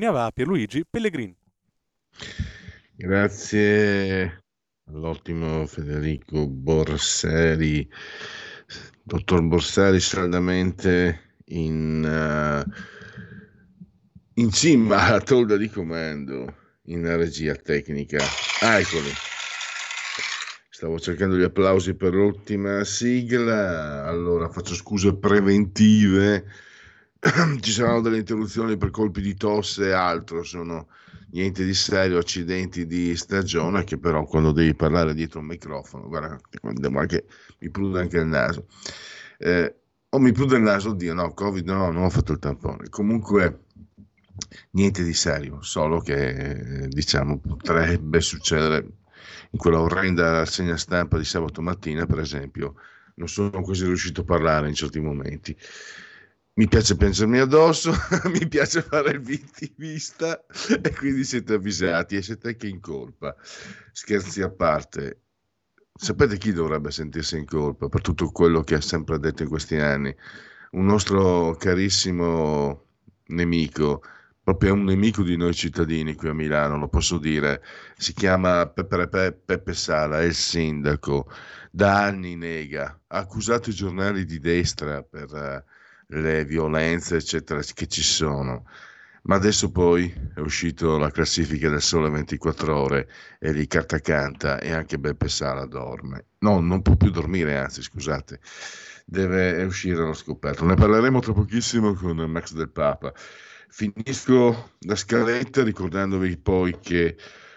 Linea va a Pierluigi Pellegrini. Grazie all'ottimo Federico Borseri, dottor Borseri, saldamente in, uh, in cima alla tolda di comando, in regia tecnica. Ah, eccoli. Stavo cercando gli applausi per l'ultima sigla, allora faccio scuse preventive ci saranno delle interruzioni per colpi di tosse e altro, sono niente di serio, accidenti di stagione che però quando devi parlare dietro un microfono, guarda, anche, mi prude anche il naso. Eh, o mi prude il naso, oddio, no, Covid no, non ho fatto il tampone. Comunque niente di serio, solo che diciamo potrebbe succedere in quella orrenda rassegna stampa di sabato mattina, per esempio, non sono quasi riuscito a parlare in certi momenti mi piace pensarmi addosso, mi piace fare il vittimista e quindi siete avvisati e siete anche in colpa. Scherzi a parte, sapete chi dovrebbe sentirsi in colpa per tutto quello che ha sempre detto in questi anni? Un nostro carissimo nemico, proprio un nemico di noi cittadini qui a Milano, lo posso dire, si chiama Peppe, Peppe, Peppe Sala, è il sindaco, da anni nega, ha accusato i giornali di destra per le violenze, eccetera, che ci sono. Ma adesso poi è uscito la classifica del sole 24 ore e lì carta canta e anche Beppe Sala dorme. No, non può più dormire, anzi, scusate, deve uscire allo scoperto. Ne parleremo tra pochissimo con Max del Papa. Finisco la scaletta ricordandovi poi che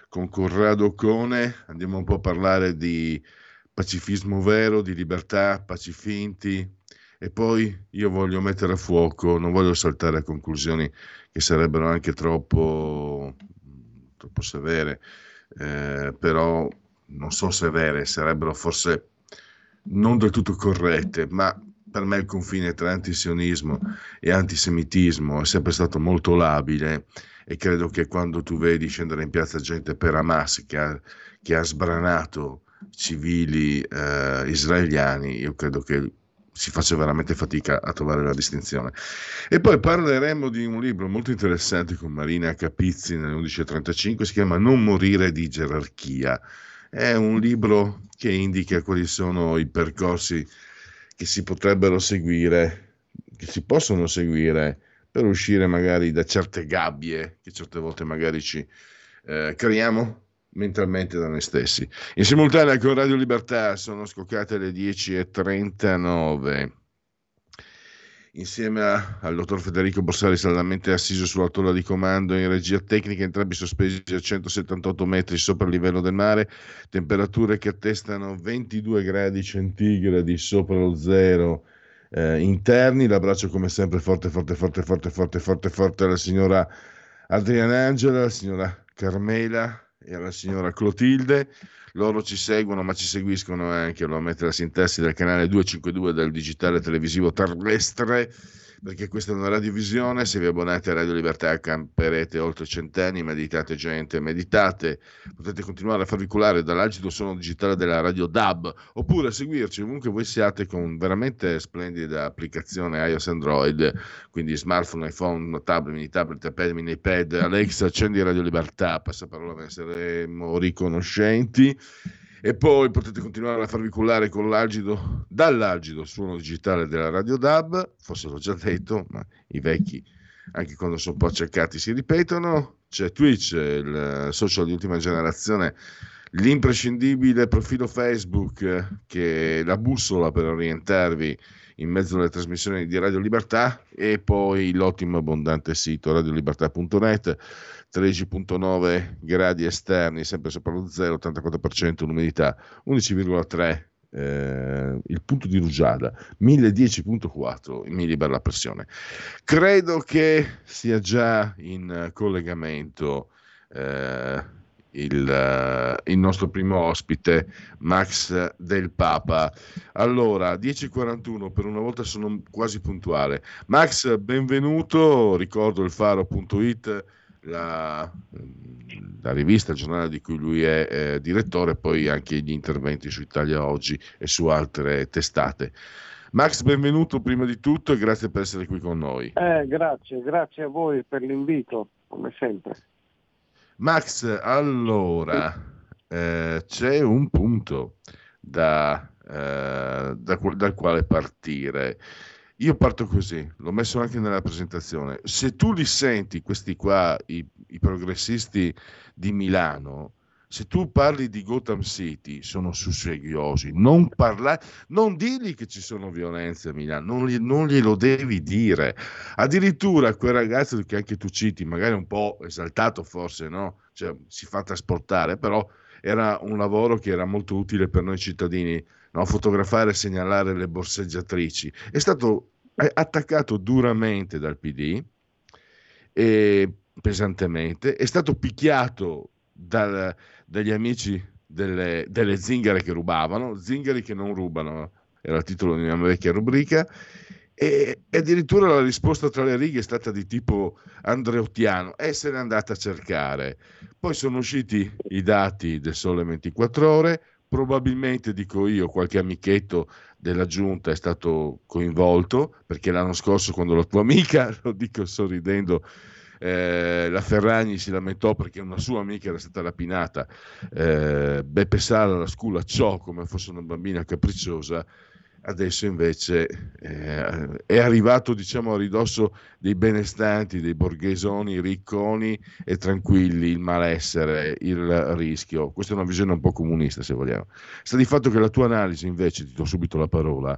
con Corrado Cone andiamo un po' a parlare di pacifismo vero, di libertà, pacifinti, e poi io voglio mettere a fuoco, non voglio saltare a conclusioni che sarebbero anche troppo, troppo severe, eh, però non so severe, sarebbero forse non del tutto corrette, ma per me il confine tra antisionismo e antisemitismo è sempre stato molto labile e credo che quando tu vedi scendere in piazza gente per Hamas che ha, che ha sbranato civili eh, israeliani, io credo che si faccia veramente fatica a trovare la distinzione. E poi parleremo di un libro molto interessante con Marina Capizzi nel 1135, si chiama Non morire di gerarchia. È un libro che indica quali sono i percorsi che si potrebbero seguire, che si possono seguire per uscire magari da certe gabbie che certe volte magari ci eh, creiamo mentalmente da noi stessi. In simultanea con Radio Libertà sono scoccate le 10.39. Insieme a, al dottor Federico Borsari, saldamente assiso sulla tolla di comando in regia tecnica, entrambi sospesi a 178 metri sopra il livello del mare, temperature che attestano 22 gradi centigradi sopra lo zero eh, interni. L'abbraccio come sempre forte, forte, forte, forte, forte, forte, forte alla signora Adriana Angela, alla signora Carmela, e alla signora Clotilde. Loro ci seguono, ma ci seguiscono anche, lo ammette la sintassi del canale 252 del digitale televisivo terrestre perché questa è una radiovisione, se vi abbonate a Radio Libertà camperete oltre centenni, meditate gente, meditate, potete continuare a farvi culare dall'agito suono digitale della Radio DAB, oppure seguirci ovunque voi siate con veramente splendida applicazione iOS Android, quindi smartphone, iPhone, tablet, mini tablet, iPad, mini iPad, Alexa, accendi Radio Libertà, passaparola, ne saremo riconoscenti e poi potete continuare a farvi cullare con l'algido, dall'algido suono digitale della Radio DAB, forse l'ho già detto, ma i vecchi, anche quando sono un po' accecati, si ripetono. C'è Twitch, il social di ultima generazione, l'imprescindibile profilo Facebook che è la bussola per orientarvi in mezzo alle trasmissioni di Radio Libertà. E poi l'ottimo abbondante sito radiolibertà.net 13.9 gradi esterni sempre sopra lo 0 84% l'umidità 11,3 eh, il punto di rugiada 1010.4 millibar la pressione credo che sia già in collegamento eh, il, il, nostro primo ospite, Max del Papa. Allora, 10.41, per una volta sono quasi puntuale. Max, benvenuto, ricordo il faro.it, la, la rivista, il giornale di cui lui è eh, direttore, poi anche gli interventi su Italia Oggi e su altre testate. Max, benvenuto prima di tutto e grazie per essere qui con noi. Eh, grazie, grazie a voi per l'invito, come sempre. Max, allora eh, c'è un punto da, eh, da, dal quale partire. Io parto così, l'ho messo anche nella presentazione. Se tu li senti, questi qua, i, i progressisti di Milano, se tu parli di Gotham City sono susseghiosi, non, parla, non digli che ci sono violenze a Milano, non, gli, non, glielo devi dire. Addirittura quel ragazzo che anche tu citi, magari un po' esaltato forse, no? Cioè, si fa trasportare, però era un lavoro che era molto utile per noi cittadini, no? fotografare e segnalare le borseggiatrici. È stato attaccato duramente dal PD, pesantemente, è stato picchiato dal, dagli amici delle, delle, zingare che rubavano, zingari che non rubano, era il titolo di una vecchia rubrica, e, e, addirittura la risposta tra le righe è stata di tipo andreottiano e se n'è andata a cercare. Poi sono usciti i dati del Sole 24 ore, probabilmente dico io, qualche amichetto della giunta è stato coinvolto, perché l'anno scorso quando la tua amica, lo dico sorridendo, eh, la Ferragni si lamentò perché una sua amica era stata rapinata, eh, Beppe Sala la sculacciò come fosse una bambina capricciosa, adesso invece eh, è arrivato diciamo a ridosso dei benestanti, dei borghesoni ricconi e tranquilli, il malessere, il rischio. Questa è una visione un po' comunista se vogliamo. Sta di fatto che la tua analisi invece, ti do subito la parola,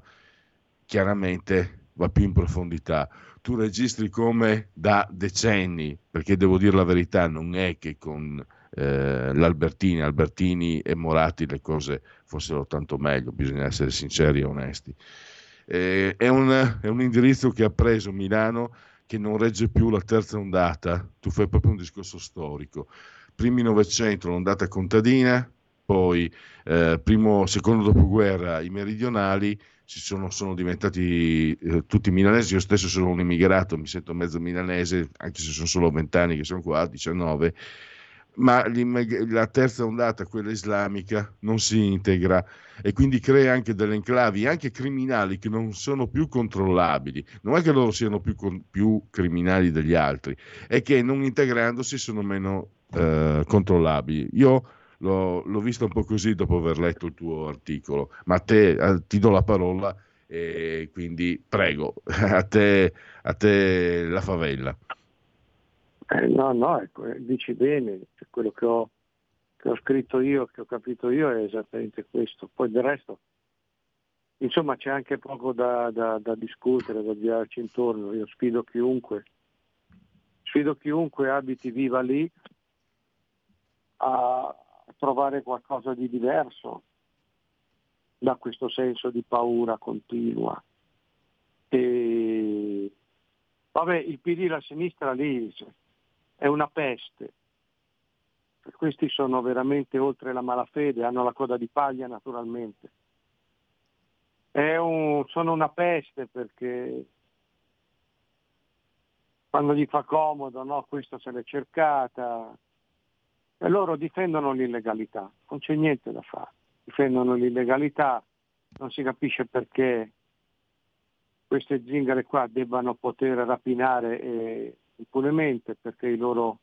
chiaramente va più in profondità tu registri come da decenni, perché devo dire la verità, non è che con eh, l'Albertini, Albertini e Moratti le cose fossero tanto meglio, bisogna essere sinceri e onesti. Eh, è, un, è un indirizzo che ha preso Milano che non regge più la terza ondata, tu fai proprio un discorso storico. Primi Novecento, l'ondata contadina, poi eh, primo, secondo dopoguerra i meridionali, sono, sono, diventati eh, tutti milanesi, io stesso sono un immigrato, mi sento mezzo milanese, anche se sono solo vent'anni che sono qua, 19, ma la terza ondata, quella islamica, non si integra e quindi crea anche delle enclavi, anche criminali che non sono più controllabili. Non è che loro siano più, più criminali degli altri, è che non integrandosi sono meno eh, controllabili. Io l'ho, l'ho vista un po' così dopo aver letto il tuo articolo, ma a te a, ti do la parola e quindi prego, a te, a te la favella. Eh, no, no, ecco, eh, dici bene, quello che ho, che ho scritto io, che ho capito io è esattamente questo. Poi del resto, insomma, c'è anche poco da, da, da discutere, da girarci intorno. Io sfido chiunque, sfido chiunque abiti viva lì a, trovare qualcosa di diverso da questo senso di paura continua. E, vabbè, il PD la sinistra lì è una peste. Questi sono veramente oltre la malafede, hanno la coda di paglia naturalmente. Un, sono una peste perché quando gli fa comodo, no, questo se l'è cercata, e loro difendono l'illegalità, non c'è niente da fare, difendono l'illegalità, non si capisce perché queste zingare qua debbano poter rapinare eh, impunemente, perché i loro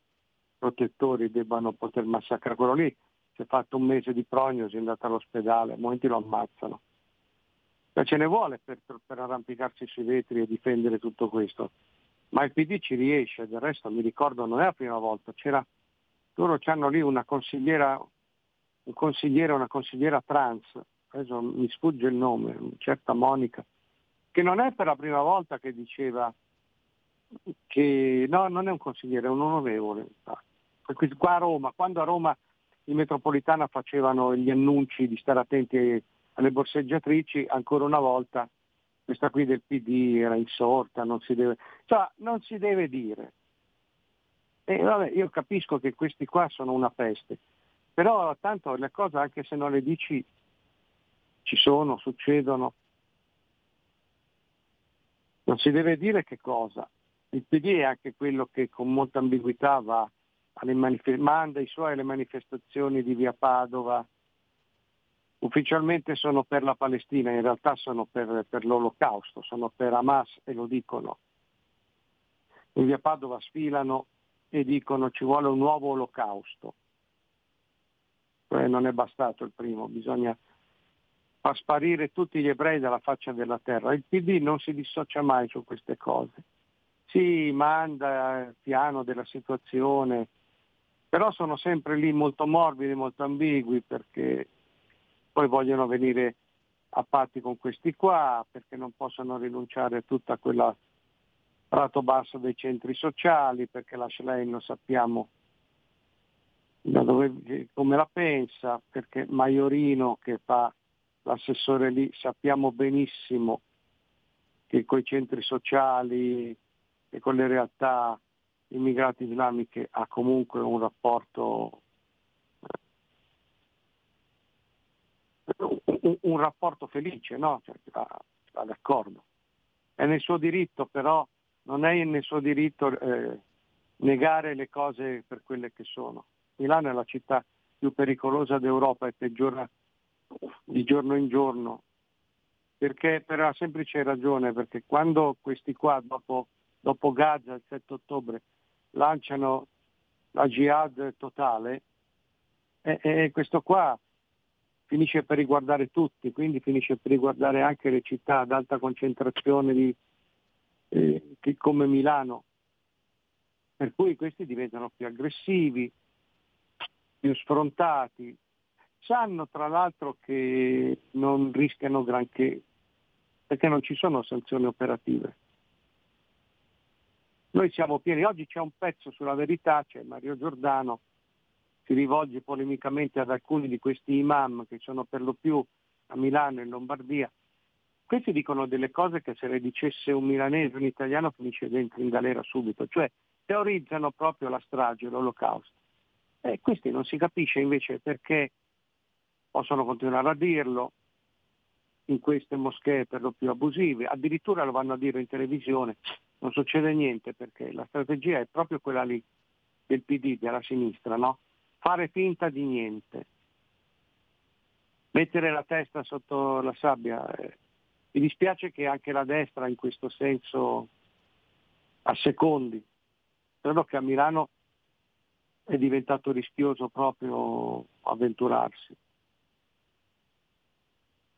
protettori debbano poter massacrare quello lì. Si è fatto un mese di prognosi, è andato all'ospedale, a momenti lo ammazzano. Ma ce ne vuole per, per arrampicarsi sui vetri e difendere tutto questo. Ma il PD ci riesce, del resto mi ricordo non è la prima volta, c'era loro hanno lì una consigliera, un consigliere, una consigliera trans, adesso mi sfugge il nome, una certa Monica, che non è per la prima volta che diceva che no, non è un consigliere, è un onorevole. Qua a Roma, quando a Roma in metropolitana facevano gli annunci di stare attenti alle borseggiatrici, ancora una volta questa qui del PD era insorta, non si deve, cioè, non si deve dire. E vabbè, io capisco che questi qua sono una peste, però tanto le cose anche se non le dici ci sono, succedono. Non si deve dire che cosa. Il PD è anche quello che con molta ambiguità va manif- manda i suoi alle manifestazioni di via Padova. Ufficialmente sono per la Palestina, in realtà sono per, per l'olocausto, sono per Hamas e lo dicono. In via Padova sfilano e dicono ci vuole un nuovo olocausto. Cioè non è bastato il primo, bisogna far sparire tutti gli ebrei dalla faccia della terra. Il PD non si dissocia mai su queste cose. Si manda piano della situazione, però sono sempre lì molto morbidi, molto ambigui perché poi vogliono venire a patti con questi qua perché non possono rinunciare a tutta quella prato basso dei centri sociali, perché la Schlein lo sappiamo dove, come la pensa, perché Maiorino che fa l'assessore lì sappiamo benissimo che con i centri sociali e con le realtà immigrati islamiche ha comunque un rapporto un, rapporto felice, no? Cioè, va, d'accordo. È nel suo diritto però non è nel suo diritto eh, negare le cose per quelle che sono. Milano è la città più pericolosa d'Europa e peggiora di giorno in giorno, perché per una semplice ragione, perché quando questi qua dopo, dopo Gaza il 7 ottobre lanciano la jihad totale, e, e questo qua finisce per riguardare tutti, quindi finisce per riguardare anche le città ad alta concentrazione di, eh, come Milano, per cui questi diventano più aggressivi, più sfrontati, sanno tra l'altro che non rischiano granché, perché non ci sono sanzioni operative. Noi siamo pieni, oggi c'è un pezzo sulla verità, c'è Mario Giordano, si rivolge polemicamente ad alcuni di questi imam che sono per lo più a Milano e in Lombardia, questi dicono delle cose che se le dicesse un milanese, un italiano finisce dentro in galera subito, cioè teorizzano proprio la strage, l'olocausto. E questi non si capisce invece perché possono continuare a dirlo in queste moschee per lo più abusive, addirittura lo vanno a dire in televisione, non succede niente perché la strategia è proprio quella lì del PD, della sinistra, no? Fare finta di niente, mettere la testa sotto la sabbia. Eh, mi dispiace che anche la destra in questo senso a secondi. Credo che a Milano è diventato rischioso proprio avventurarsi.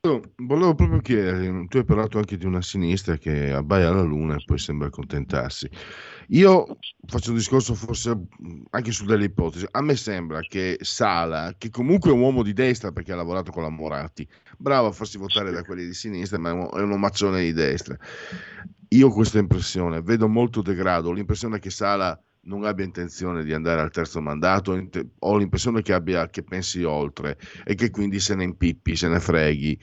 Volevo proprio chiedere, tu hai parlato anche di una sinistra che abbaia alla luna e poi sembra accontentarsi. Io faccio un discorso forse anche su delle ipotesi. A me sembra che Sala, che comunque è un uomo di destra perché ha lavorato con la Moratti, bravo a farsi votare da quelli di sinistra, ma è un omaccione di destra. Io ho questa impressione, vedo molto degrado, l'impressione che Sala non abbia intenzione di andare al terzo mandato, ho l'impressione che, abbia, che pensi oltre e che quindi se ne impippi, se ne freghi.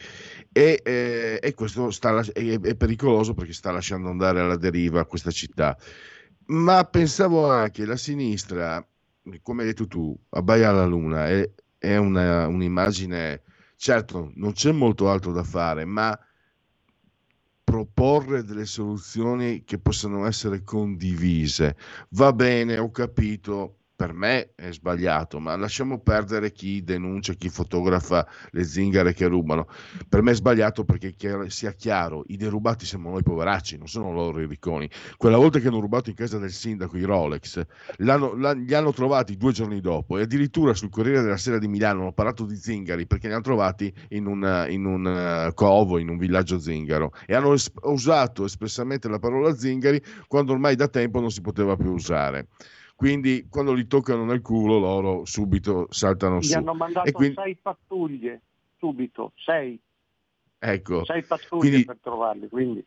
E, eh, e questo sta, è, è, pericoloso perché sta lasciando andare alla deriva questa città. Ma pensavo anche la sinistra, come hai detto tu, abbaia alla luna, è, è una, un'immagine, certo non c'è molto altro da fare, ma proporre delle soluzioni che possano essere condivise. Va bene, ho capito, per me è sbagliato, ma lasciamo perdere chi denuncia, chi fotografa le zingare che rubano. Per me è sbagliato perché sia chiaro, i derubati siamo noi poveracci, non sono loro i ricconi. Quella volta che hanno rubato in casa del sindaco i Rolex, l'hanno, li hanno trovati due giorni dopo e addirittura sul Corriere della Sera di Milano hanno parlato di zingari perché li hanno trovati in un, in un uh, covo, in un villaggio zingaro e hanno es- usato espressamente la parola zingari quando ormai da tempo non si poteva più usare quindi quando li toccano nel culo loro subito saltano Gli su. Gli hanno mandato quindi... sei pattuglie, subito, sei. Ecco. Sei pattuglie quindi... per trovarli, quindi...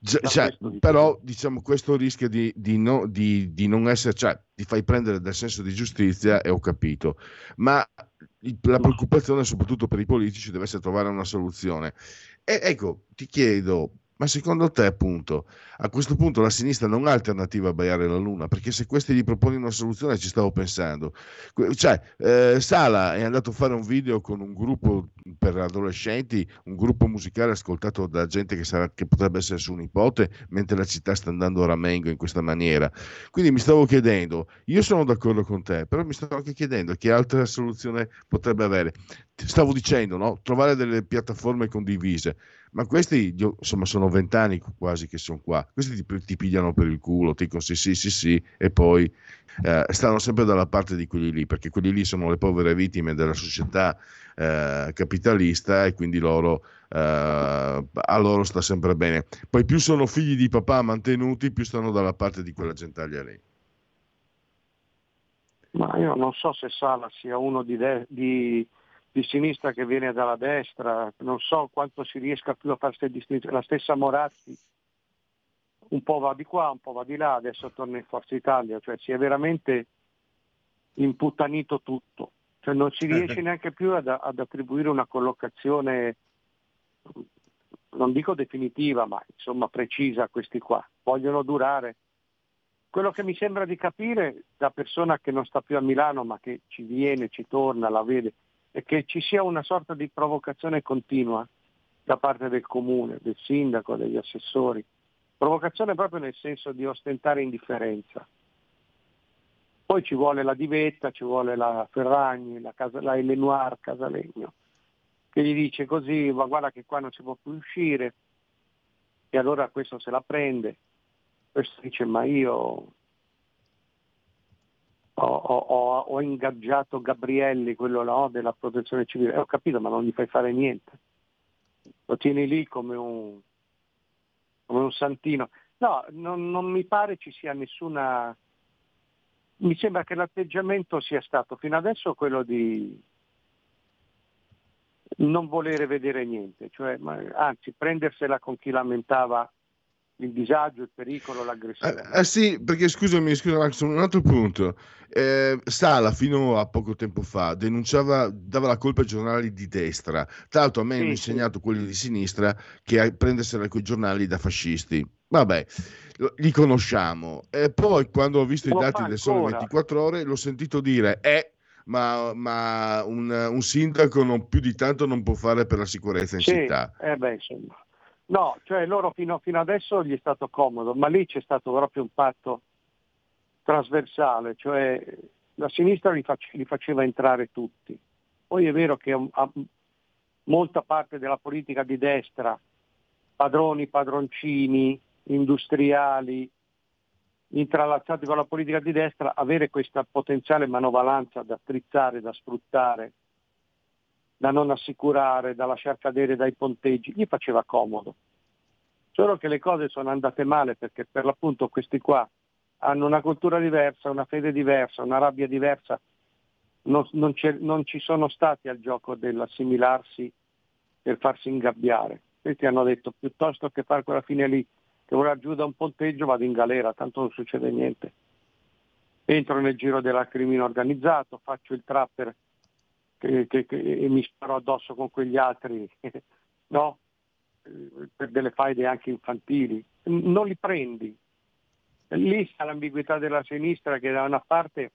cioè, però diciamo questo rischia di, di, no, di, di, non essere, cioè ti fai prendere dal senso di giustizia e ho capito, ma la preoccupazione soprattutto per i politici deve essere trovare una soluzione. E ecco, ti chiedo, ma secondo te, appunto, a questo punto la sinistra non ha alternativa a Baiare la Luna? Perché se questi gli proponi una soluzione, ci stavo pensando. Cioè, eh, Sala è andato a fare un video con un gruppo per adolescenti, un gruppo musicale ascoltato da gente che, sarà, che potrebbe essere suo nipote, mentre la città sta andando a ramengo in questa maniera. Quindi mi stavo chiedendo, io sono d'accordo con te, però mi stavo anche chiedendo che altra soluzione potrebbe avere. Stavo dicendo, no? Trovare delle piattaforme condivise ma questi insomma sono vent'anni quasi che sono qua, questi ti, ti, pigliano per il culo, ti dicono sì sì sì sì e poi eh, stanno sempre dalla parte di quelli lì, perché quelli lì sono le povere vittime della società eh, capitalista e quindi loro, eh, a loro sta sempre bene. Poi più sono figli di papà mantenuti, più stanno dalla parte di quella gentaglia lì. Ma io non so se Sala sia uno di, de- di di sinistra che viene dalla destra, non so quanto si riesca più a fare queste distinzioni, la stessa Moratti un po' va di qua, un po' va di là, adesso torna in Forza Italia, cioè si è veramente imputtanito tutto, cioè non si riesce neanche più ad, ad attribuire una collocazione, non dico definitiva, ma insomma precisa a questi qua, vogliono durare. Quello che mi sembra di capire da persona che non sta più a Milano ma che ci viene, ci torna, la vede, è che ci sia una sorta di provocazione continua da parte del comune, del sindaco, degli assessori. Provocazione proprio nel senso di ostentare indifferenza. Poi ci vuole la Divetta, ci vuole la Ferragni, la, casa, la Elenoir Casalegno, che gli dice così, ma guarda che qua non si può più uscire, e allora questo se la prende. Questo dice, ma io ho, ho, ho, ingaggiato Gabrielli, quello no, della protezione civile, eh, ho capito, ma non gli fai fare niente. Lo tieni lì come un, come un santino. No, non, non mi pare ci sia nessuna... Mi sembra che l'atteggiamento sia stato fino adesso quello di non volere vedere niente, cioè, anzi prendersela con chi lamentava il disagio, il pericolo, l'aggressione. Eh, eh sì, perché scusami, scusa Max, un altro punto. Eh, Sala fino a poco tempo fa denunciava, dava la colpa ai giornali di destra. Tra l'altro a me sì, hanno insegnato sì. quelli di sinistra che prendersela quei giornali da fascisti. Vabbè, li conosciamo. E poi quando ho visto Lo i dati del Sole 24 Ore l'ho sentito dire, eh, ma, ma un, un, sindaco non più di tanto non può fare per la sicurezza in sì, città. Eh beh, insomma. No, cioè loro fino, fino adesso gli è stato comodo, ma lì c'è stato proprio un patto trasversale, cioè la sinistra li, face, li faceva entrare tutti. Poi è vero che a, molta parte della politica di destra, padroni, padroncini, industriali, intrallacciati con la politica di destra, avere questa potenziale manovalanza da strizzare, da sfruttare, da non assicurare, da lasciar cadere dai ponteggi, gli faceva comodo. Solo che le cose sono andate male perché per l'appunto questi qua hanno una cultura diversa, una fede diversa, una rabbia diversa, non, non, non ci sono stati al gioco dell'assimilarsi per farsi ingabbiare. Questi hanno detto piuttosto che fare quella fine lì, che voler giù da un ponteggio vado in galera, tanto non succede niente. Entro nel giro della crimine organizzato, faccio il trapper che, che, che, e mi sparo addosso con quegli altri, no? per delle faide anche infantili. Non li prendi. Lì sta l'ambiguità della sinistra che da una parte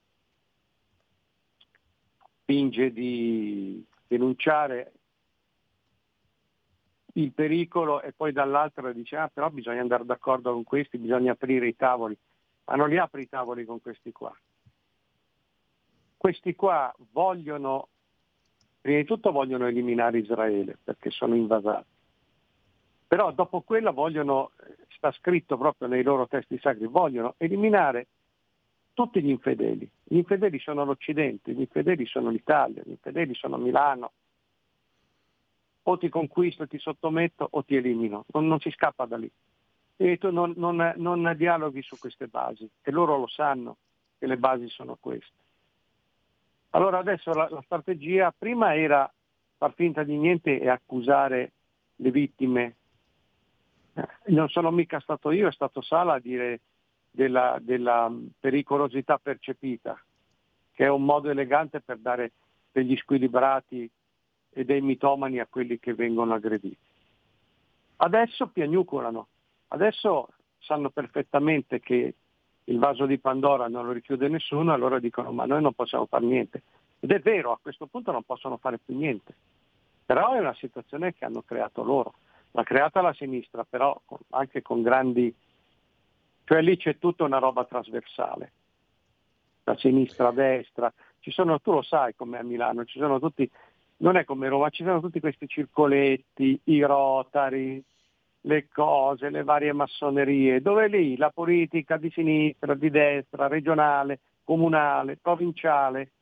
finge di denunciare il pericolo e poi dall'altra dice ah però bisogna andare d'accordo con questi, bisogna aprire i tavoli. Ma non li apri i tavoli con questi qua. Questi qua vogliono Prima di tutto vogliono eliminare Israele perché sono invasati. Però dopo quella vogliono, sta scritto proprio nei loro testi sacri, vogliono eliminare tutti gli infedeli. Gli infedeli sono l'Occidente, gli infedeli sono l'Italia, gli infedeli sono Milano. O ti conquisto, ti sottometto o ti elimino. Non, non si scappa da lì. E tu non, non, non dialoghi su queste basi e loro lo sanno che le basi sono queste. Allora adesso la, la strategia prima era far finta di niente e accusare le vittime Eh, non sono mica stato io, è stato Sala a dire della, della pericolosità percepita, che è un modo elegante per dare degli squilibrati e dei mitomani a quelli che vengono aggrediti. Adesso piagnucolano, adesso sanno perfettamente che il vaso di Pandora non lo richiude nessuno, allora dicono ma noi non possiamo fare niente. Ed è vero, a questo punto non possono fare più niente. Però è una situazione che hanno creato loro. L'ha creata la sinistra, però anche con grandi... Cioè lì c'è tutta una roba trasversale. Da sinistra destra. Ci sono, tu lo sai come a Milano, ci sono tutti, non è come Roma, ci sono tutti questi circoletti, i rotari, le cose, le varie massonerie, dove lì la politica di sinistra, di destra, regionale, comunale, provinciale,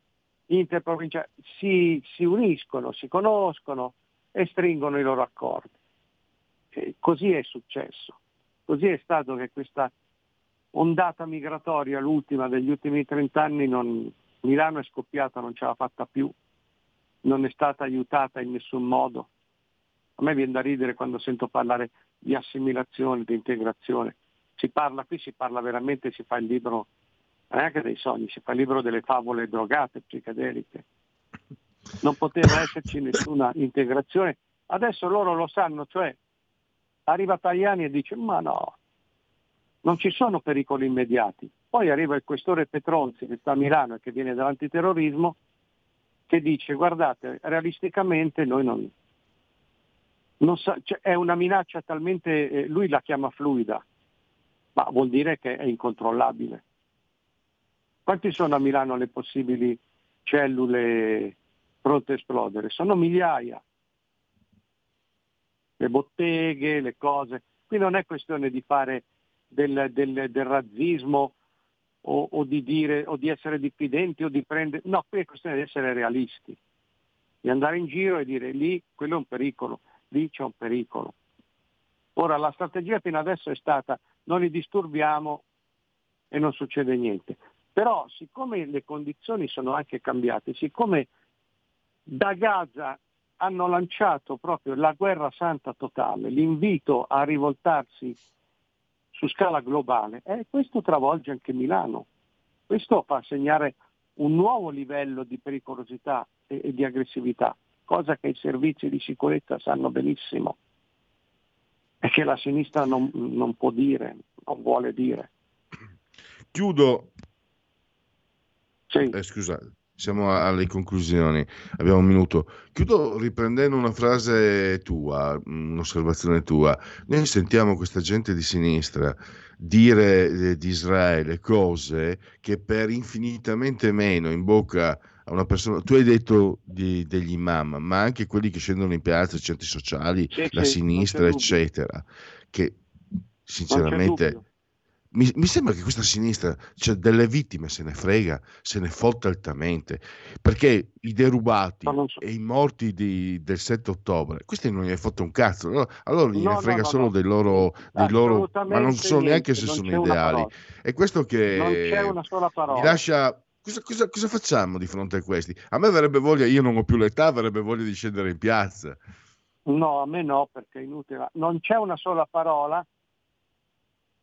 interprovinciale, si, si uniscono, si conoscono e stringono i loro accordi. E così è successo. Così è stato che questa ondata migratoria, l'ultima degli ultimi 30 anni, non, Milano è scoppiata, non ce l'ha fatta più, non è stata aiutata in nessun modo. A me viene da ridere quando sento parlare di assimilazione, di integrazione. Si parla qui, si parla veramente, si fa il libro neanche dei sogni, si fa il libro delle favole drogate, psichedeliche. Non poteva esserci nessuna integrazione. Adesso loro lo sanno, cioè arriva Tajani e dice ma no, non ci sono pericoli immediati. Poi arriva il questore Petronzi che sta a Milano e che viene dall'antiterrorismo che dice guardate, realisticamente noi non, non sa, cioè, è una minaccia talmente, eh, lui la chiama fluida, ma vuol dire che è incontrollabile. Quanti sono a Milano le possibili cellule pronte a esplodere? Sono migliaia. Le botteghe, le cose. Qui non è questione di fare del, del, del razzismo o, o, di dire, o di essere diffidenti o di prendere... No, qui è questione di essere realisti, di andare in giro e dire lì quello è un pericolo, lì c'è un pericolo. Ora la strategia fino adesso è stata non li disturbiamo e non succede niente. Però siccome le condizioni sono anche cambiate, siccome da Gaza hanno lanciato proprio la guerra santa totale, l'invito a rivoltarsi su scala globale, eh, questo travolge anche Milano. Questo fa segnare un nuovo livello di pericolosità e, e di aggressività, cosa che i servizi di sicurezza sanno benissimo e che la sinistra non, non può dire, non vuole dire. Chiudo sì. Eh, scusate, siamo alle conclusioni, abbiamo un minuto. Chiudo riprendendo una frase tua, un'osservazione tua. Noi sentiamo questa gente di sinistra dire eh, di Israele cose che per infinitamente meno in bocca a una persona, tu hai detto di, degli imam, ma anche quelli che scendono in piazza, i centri sociali, sì, la sì, sinistra, eccetera, che sinceramente mi, mi, sembra che questa sinistra, cioè delle vittime se ne frega, se ne fotta altamente, perché i derubati so. e i morti di, del 7 ottobre, questi non gli hai fatto un cazzo, no? allora gli no, ne frega no, solo dei loro, dei loro, ma non so neanche se sono ideali. È questo che mi lascia... Cosa, cosa, cosa facciamo di fronte a questi? A me verrebbe voglia, io non ho più l'età, verrebbe voglia di scendere in piazza. No, a me no, perché è inutile. Non c'è una sola parola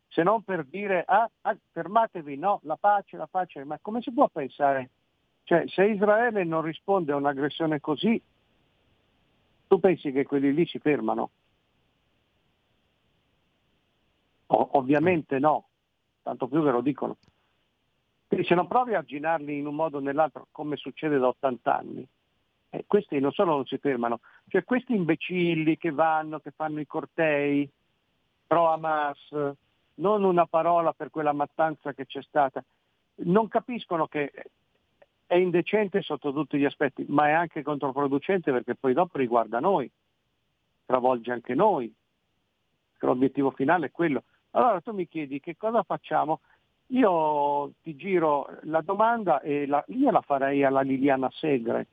se non per dire ah, ah, fermatevi, no, la pace, la pace, ma come si può pensare? Cioè, se Israele non risponde a un'aggressione così, tu pensi che quelli lì si fermano? O- ovviamente no, tanto più ve lo dicono. Quindi se non provi a arginarli in un modo o nell'altro, come succede da 80 anni, eh, questi non solo non si fermano, cioè questi imbecilli che vanno, che fanno i cortei pro Hamas, non una parola per quella mattanza che c'è stata. Non capiscono che è indecente sotto tutti gli aspetti, ma è anche controproducente perché poi dopo riguarda noi, travolge anche noi. L'obiettivo finale è quello. Allora tu mi chiedi che cosa facciamo? Io ti giro la domanda e la, io la farei alla Liliana Segre,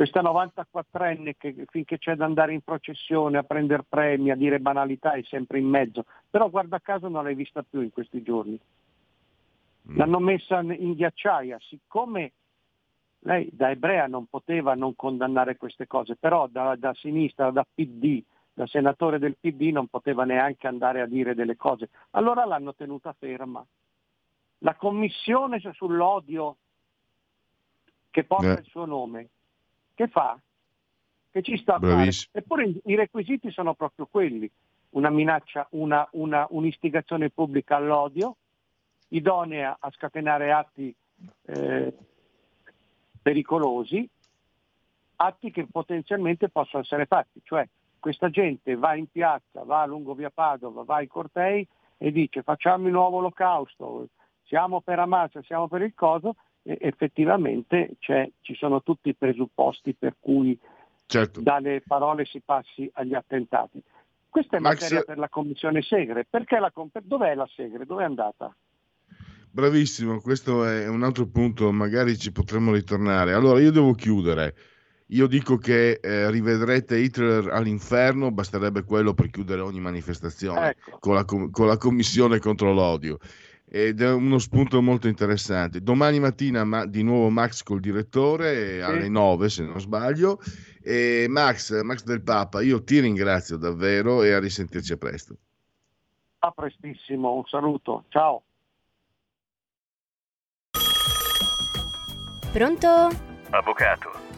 questa 94enne che finché c'è da andare in processione a prendere premi, a dire banalità è sempre in mezzo, però guarda caso non l'hai vista più in questi giorni. Mm. L'hanno messa in ghiacciaia, siccome lei da ebrea non poteva non condannare queste cose, però da, da sinistra, da PD, da senatore del PD non poteva neanche andare a dire delle cose. Allora l'hanno tenuta ferma. La commissione sull'odio che porta eh. il suo nome, che fa? Che ci sta a fare? Eppure i requisiti sono proprio quelli, una minaccia, una, una, un'istigazione pubblica all'odio, idonea a scatenare atti eh, pericolosi, atti che potenzialmente possono essere fatti, cioè questa gente va in piazza, va lungo via Padova, va ai cortei e dice facciamo il nuovo olocausto, siamo per Hamas, siamo per il coso, e effettivamente ci sono tutti i presupposti per cui certo. dalle parole si passi agli attentati. Questa è Max... materia per la commissione Segre. La, dov'è la Segre? Dove è andata? Bravissimo, questo è un altro punto, magari ci potremmo ritornare. Allora, io devo chiudere. Io dico che eh, rivedrete Hitler all'inferno, basterebbe quello per chiudere ogni manifestazione ecco. con, la, con, la, commissione contro l'odio. Ed è uno spunto molto interessante. Domani mattina ma, di nuovo Max col direttore sì. alle 9 se non sbaglio. E Max, Max del Papa, io ti ringrazio davvero e a risentirci a presto. A prestissimo, un saluto, ciao. Pronto? Avvocato.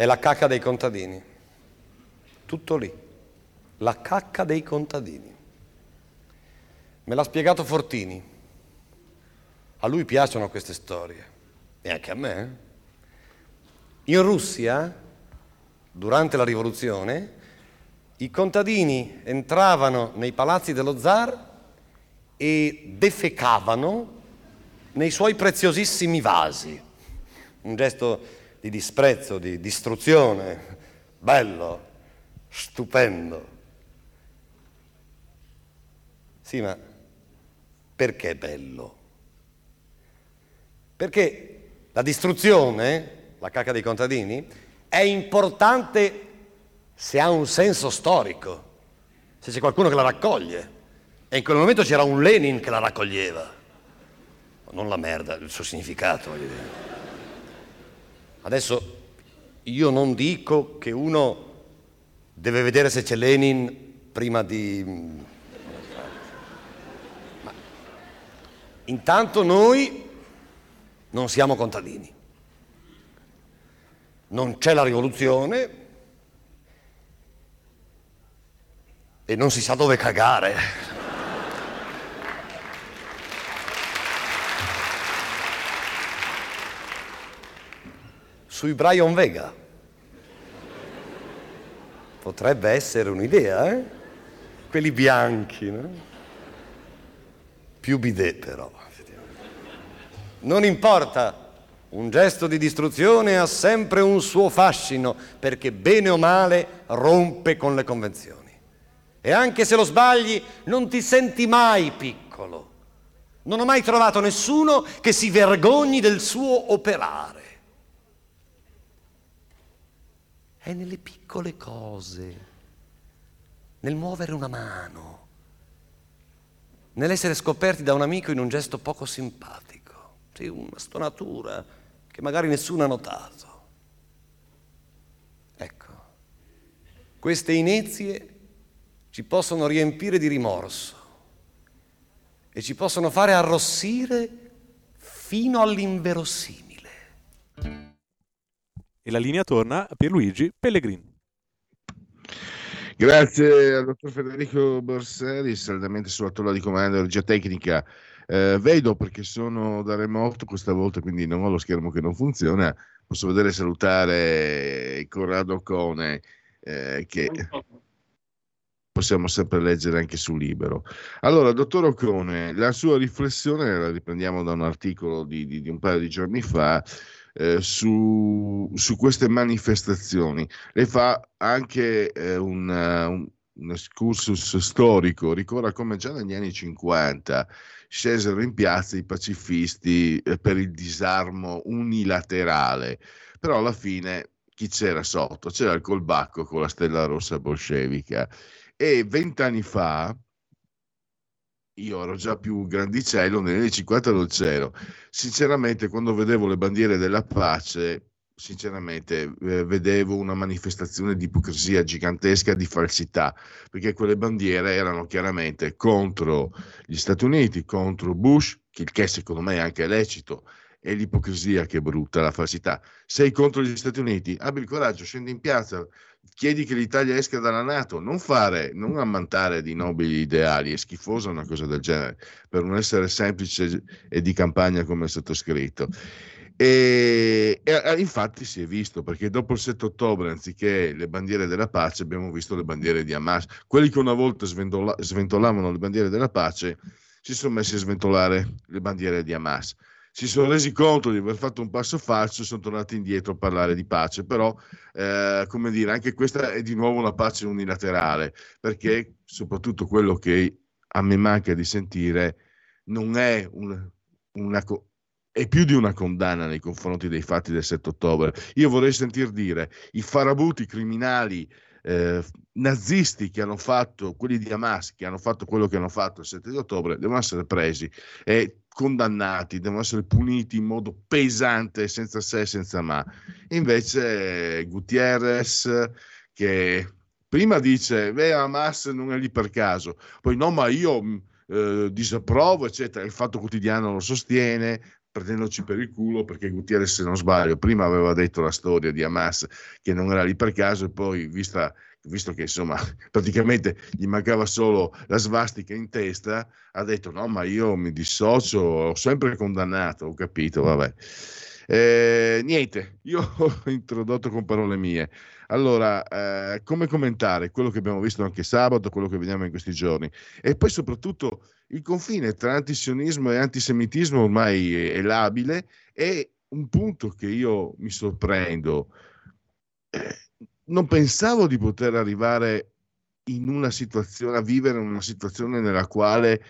È la cacca dei contadini. Tutto lì. La cacca dei contadini. Me l'ha spiegato Fortini. A lui piacciono queste storie. E anche a me. Eh. In Russia, durante la rivoluzione, i contadini entravano nei palazzi dello zar e defecavano nei suoi preziosissimi vasi. Un gesto di disprezzo, di distruzione, bello, stupendo. Sì, ma perché bello? Perché la distruzione, la cacca dei contadini, è importante se ha un senso storico, se c'è qualcuno che la raccoglie. E in quel momento c'era un Lenin che la raccoglieva, non la merda, il suo significato. Voglio dire. Adesso io non dico che uno deve vedere se c'è Lenin prima di... Ma intanto noi non siamo contadini. Non c'è la rivoluzione e non si sa dove cagare. Sui Brian Vega. Potrebbe essere un'idea, eh? Quelli bianchi, no? Più bidet però. Non importa, un gesto di distruzione ha sempre un suo fascino, perché bene o male rompe con le convenzioni. E anche se lo sbagli, non ti senti mai piccolo. Non ho mai trovato nessuno che si vergogni del suo operare. È nelle piccole cose, nel muovere una mano, nell'essere scoperti da un amico in un gesto poco simpatico, sì, una stonatura che magari nessuno ha notato. Ecco, queste inizie ci possono riempire di rimorso e ci possono fare arrossire fino all'inverosimile e la linea torna a Pierluigi Pellegrini. Grazie al dottor Federico Borseri, saldamente sulla tolla di comando regia tecnica. Eh, vedo perché sono da remoto questa volta, quindi non ho lo schermo che non funziona, posso vedere salutare Corrado Cone, eh, che possiamo sempre leggere anche su Libero. Allora, dottor Ocone, la sua riflessione la riprendiamo da un articolo di, di, di un paio di giorni fa eh, su, su, queste manifestazioni. Lei fa anche eh, un, un, un excursus storico, ricorda come già negli anni 50 scesero in piazza i pacifisti eh, per il disarmo unilaterale, però alla fine chi c'era sotto? C'era il colbacco con la stella rossa bolscevica e vent'anni fa, io ero già più grandicello, negli anni 50 non c'ero. Sinceramente, quando vedevo le bandiere della pace, sinceramente eh, vedevo una manifestazione di ipocrisia gigantesca, di falsità, perché quelle bandiere erano chiaramente contro gli Stati Uniti, contro Bush, il che secondo me è anche lecito, è l'ipocrisia che è brutta, la falsità. Sei contro gli Stati Uniti? Abbi il coraggio, scendi in piazza, chiedi che l'Italia esca dalla Nato, non fare, non ammantare di nobili ideali, è schifosa una cosa del genere, per un essere semplice e di campagna come il sottoscritto. E, e, infatti si è visto perché dopo il 7 ottobre, anziché le bandiere della pace, abbiamo visto le bandiere di Hamas. Quelli che una volta sventola, sventolavano le bandiere della pace si sono messi a sventolare le bandiere di Hamas si sono resi conto di aver fatto un passo falso e sono tornati indietro a parlare di pace. Però, eh, come dire, anche questa è di nuovo una pace unilaterale, perché soprattutto quello che a me manca di sentire non è una, una è più di una condanna nei confronti dei fatti del 7 ottobre. Io vorrei sentir dire i farabuti criminali eh, nazisti che hanno fatto, quelli di Hamas che hanno fatto quello che hanno fatto il 7 ottobre, devono essere presi e condannati, devono essere puniti in modo pesante, senza se e senza ma. Invece Gutierrez, che prima dice, beh, Hamas non è lì per caso, poi no, ma io mm, eh, disapprovo, eccetera, il Fatto Quotidiano lo sostiene, prendendoci per il culo perché Gutierrez, se non sbaglio, prima aveva detto la storia di Hamas che non era lì per caso e poi, vista, visto che insomma praticamente gli mancava solo la svastica in testa, ha detto no, ma io mi dissocio, ho sempre condannato, ho capito, vabbè. Eh, niente, io ho introdotto con parole mie. Allora, eh, come commentare quello che abbiamo visto anche sabato, quello che vediamo in questi giorni e poi soprattutto il confine tra antisionismo e antisemitismo ormai è labile e un punto che io mi sorprendo, eh, non pensavo di poter arrivare in una situazione, a vivere in una situazione nella quale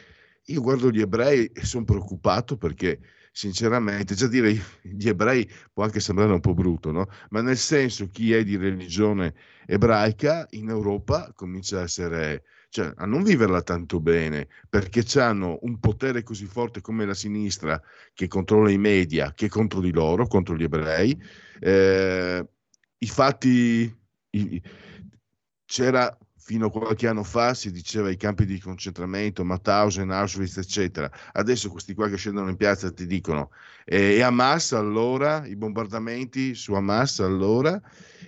io guardo gli ebrei e sono preoccupato perché sinceramente, già dire gli ebrei può anche sembrare un po' brutto, no? Ma nel senso chi è di religione ebraica in Europa comincia a essere cioè a non viverla tanto bene, perché hanno un potere così forte come la sinistra che controlla i media, che è contro di loro, contro gli ebrei. Eh, I fatti, c'era fino a qualche anno fa si diceva i campi di concentramento, Mauthausen, Auschwitz, eccetera. Adesso questi qua che scendono in piazza ti dicono eh, e Hamas allora, i bombardamenti su Hamas allora,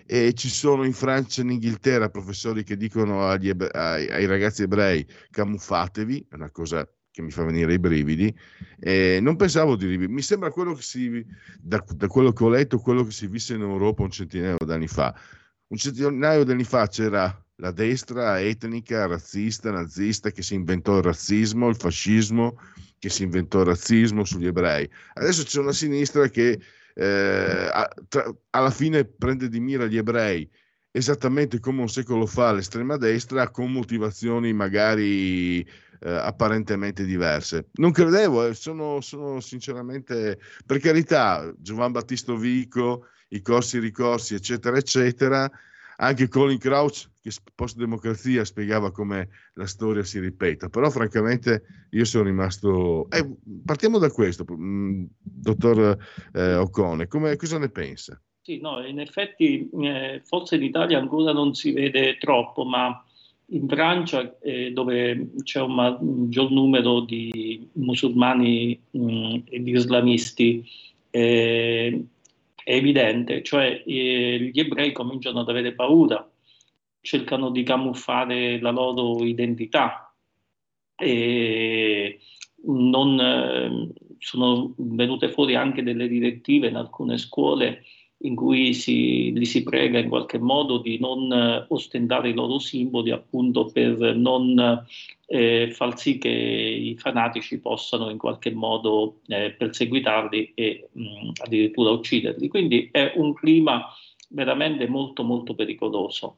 e ci sono in Francia e in Inghilterra professori che dicono agli, ai, ai, ragazzi ebrei camuffatevi, è una cosa che mi fa venire i brividi. Eh, non pensavo di mi sembra quello che si, da, da quello che ho letto, quello che si visse in Europa un centinaio d'anni fa. Un centinaio d'anni fa c'era la destra etnica, razzista, nazista che si inventò il razzismo, il fascismo che si inventò il razzismo sugli ebrei. Adesso c'è una sinistra che eh, tra, alla fine prende di mira gli ebrei esattamente come un secolo fa l'estrema destra con motivazioni magari eh, apparentemente diverse. Non credevo, eh, sono, sono, sinceramente, per carità, Giovan Battista Vico, i corsi ricorsi, eccetera, eccetera, anche Colin Crouch che post democrazia spiegava come la storia si ripeta, però francamente io sono rimasto... Eh, partiamo da questo, mm, dottor eh, Ocone, come, cosa ne pensa? Sì, no, in effetti eh, forse in Italia ancora non si vede troppo, ma in Francia, eh, dove c'è un maggior numero di musulmani mh, mm, e di islamisti, eh, è evidente, cioè eh, gli ebrei cominciano ad avere paura, cercano di camuffare la loro identità e non, eh, sono venute fuori anche delle direttive in alcune scuole in cui si, li si prega in qualche modo di non eh, ostentare i loro simboli appunto per non eh, far sì che i fanatici possano in qualche modo eh, perseguitarli e mh, addirittura ucciderli. Quindi è un clima veramente molto molto pericoloso.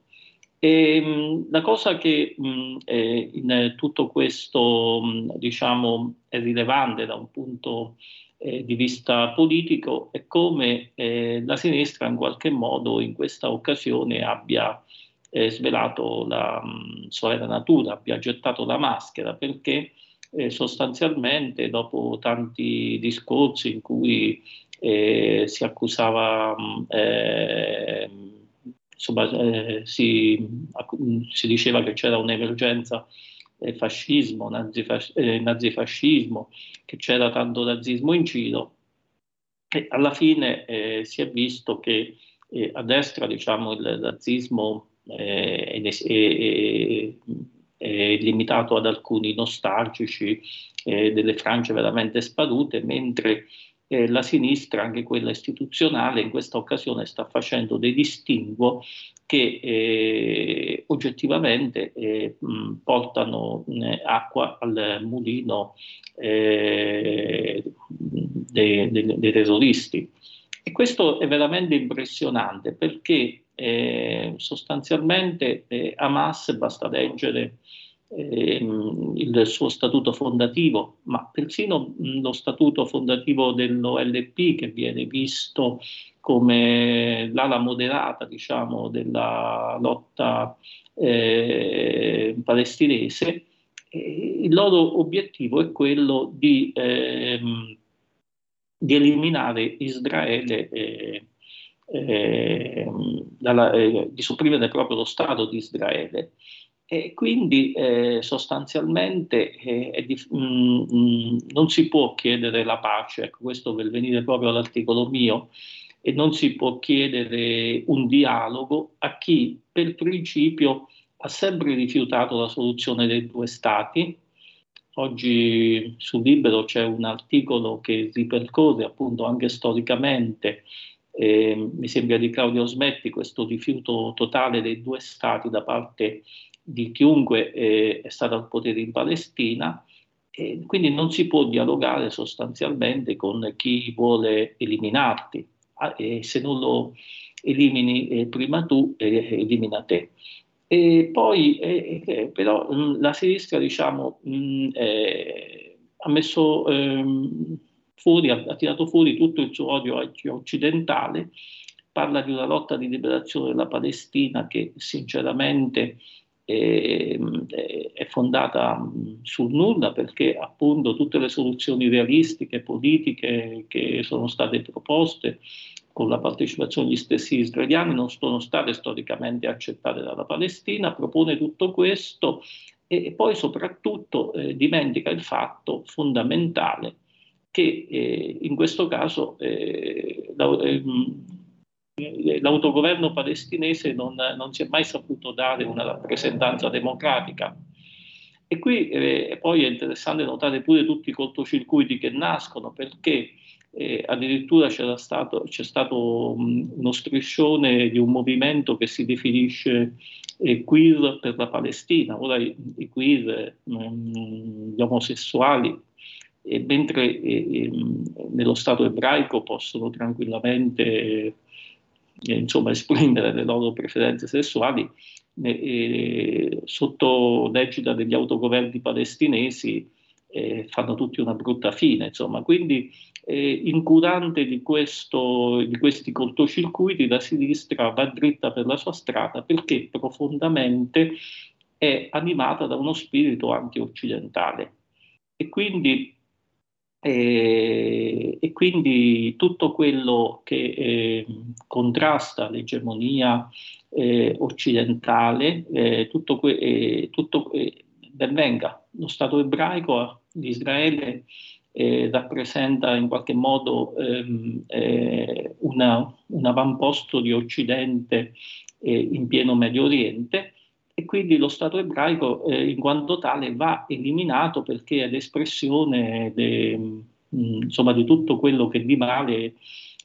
E, mh, la cosa che mh, in tutto questo diciamo, è rilevante da un punto eh, di vista politico è come eh, la sinistra in qualche modo in questa occasione abbia eh, svelato la mh, sua vera natura, abbia gettato la maschera perché eh, sostanzialmente dopo tanti discorsi in cui eh, si accusava mh, eh, insomma, si, si, diceva che c'era un'emergenza eh, fascismo, nazifas- eh, nazifascismo, che c'era tanto nazismo in giro. E alla fine eh, si è visto che eh, a destra diciamo, il nazismo eh, è, è, è, limitato ad alcuni nostalgici eh, delle frange veramente sparute, mentre eh, la sinistra, anche quella istituzionale, in questa occasione sta facendo dei distinguo che eh, oggettivamente eh, mh, portano mh, acqua al mulino eh, dei, dei, dei, terroristi. E questo è veramente impressionante perché eh, sostanzialmente eh, Hamas, basta leggere il suo statuto fondativo, ma persino lo statuto fondativo dell'OLP che viene visto come l'ala moderata diciamo, della lotta eh, palestinese, eh, il loro obiettivo è quello di, ehm, di eliminare Israele, eh, ehm, dalla, eh, di sopprimere proprio lo Stato di Israele. E quindi eh, sostanzialmente eh, di, mh, mm, mh, mm, non si può chiedere la pace, ecco, questo per venire proprio all'articolo mio, e non si può chiedere un dialogo a chi per principio ha sempre rifiutato la soluzione dei due stati. Oggi sul Libero c'è un articolo che ripercorre appunto anche storicamente, eh, mi sembra di Claudio Smetti, questo rifiuto totale dei due stati da parte di chiunque eh, è stato al potere in Palestina. E quindi non si può dialogare sostanzialmente con chi vuole eliminarti e se non lo elimini eh, prima tu, eh, elimina te. E poi eh, eh però mh, mm, la sinistra diciamo, mh, mm, eh, ha messo ehm, fuori, ha, ha, tirato fuori tutto il suo odio occidentale, parla di una lotta di liberazione della Palestina che sinceramente è, è fondata sul nulla perché appunto tutte le soluzioni realistiche, politiche che sono state proposte con la partecipazione degli stessi israeliani non sono state storicamente accettate dalla Palestina, propone tutto questo e poi soprattutto eh, dimentica il fatto fondamentale che eh, in questo caso eh, la, ehm, l'autogoverno palestinese non, non, si è mai saputo dare una rappresentanza democratica. E qui eh, poi è interessante notare pure tutti i cortocircuiti che nascono perché eh, addirittura stato, c'è stato um, uno striscione di un movimento che si definisce eh, queer per la Palestina. Ora i, i queer, um, gli omosessuali, mentre eh, nello Stato ebraico possono tranquillamente eh, insomma, esprimere le loro preferenze sessuali, sotto l'egida degli autogoverni palestinesi eh, fanno tutti una brutta fine. Insomma. Quindi eh, incurante di, questo, di questi cortocircuiti la sinistra va dritta per la sua strada perché profondamente è animata da uno spirito anti-occidentale. E quindi, eh, e quindi tutto quello che eh, contrasta l'egemonia eh, occidentale, eh, tutto, que- eh, tutto ben venga. Lo Stato ebraico di Israele eh, rappresenta in qualche modo ehm, eh, una, un avamposto di Occidente eh, in pieno Medio Oriente e quindi lo Stato ebraico eh, in quanto tale va eliminato perché è l'espressione de, mh, insomma, di tutto quello che di male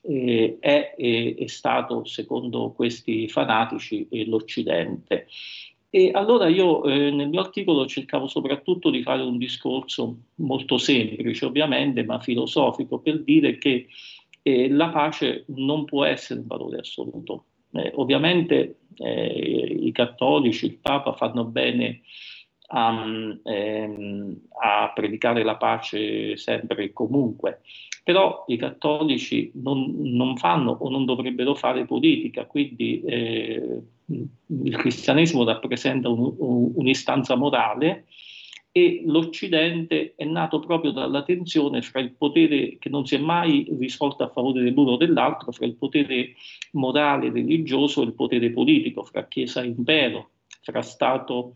eh, è, è, è, stato, secondo questi fanatici, eh, l'Occidente. E allora io eh, nel mio articolo cercavo soprattutto di fare un discorso molto semplice, ovviamente, ma filosofico, per dire che eh, la pace non può essere un valore assoluto. Eh, ovviamente eh, i cattolici, il Papa fanno bene a, ehm, a predicare la pace sempre e comunque, però i cattolici non, non, fanno o non dovrebbero fare politica, quindi eh, il cristianesimo rappresenta un, un, un'istanza morale e l'Occidente è nato proprio dalla tensione fra il potere che non si è mai risolto a favore dell'uno o dell'altro, fra il potere morale religioso e il potere politico, fra Chiesa e impero, fra Stato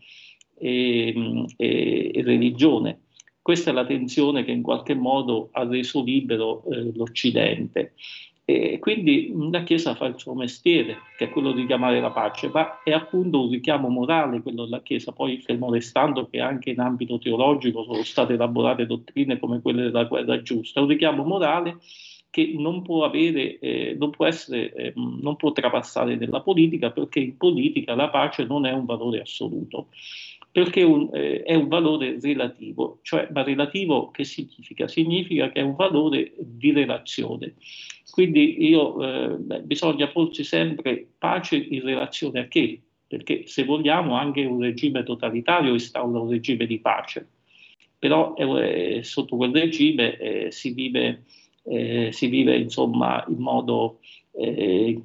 e, e, e religione. Questa è la tensione che in qualche modo ha reso libero eh, l'Occidente. E quindi la Chiesa fa il suo mestiere, che è quello di chiamare la pace, ma è appunto un richiamo morale quello della Chiesa, poi fermo restando che anche in ambito teologico sono state elaborate dottrine come quelle della guerra giusta, è un richiamo morale che non può avere, eh, non può essere, eh, non può trapassare nella politica perché in politica la pace non è un valore assoluto perché un, eh, è un valore relativo, cioè ma relativo che significa? Significa che è un valore di relazione. Quindi io, eh, bisogna porsi sempre pace in relazione a che? Perché se vogliamo anche un regime totalitario instaura un regime di pace, però eh, sotto quel regime eh, si vive, eh, si vive insomma in modo eh,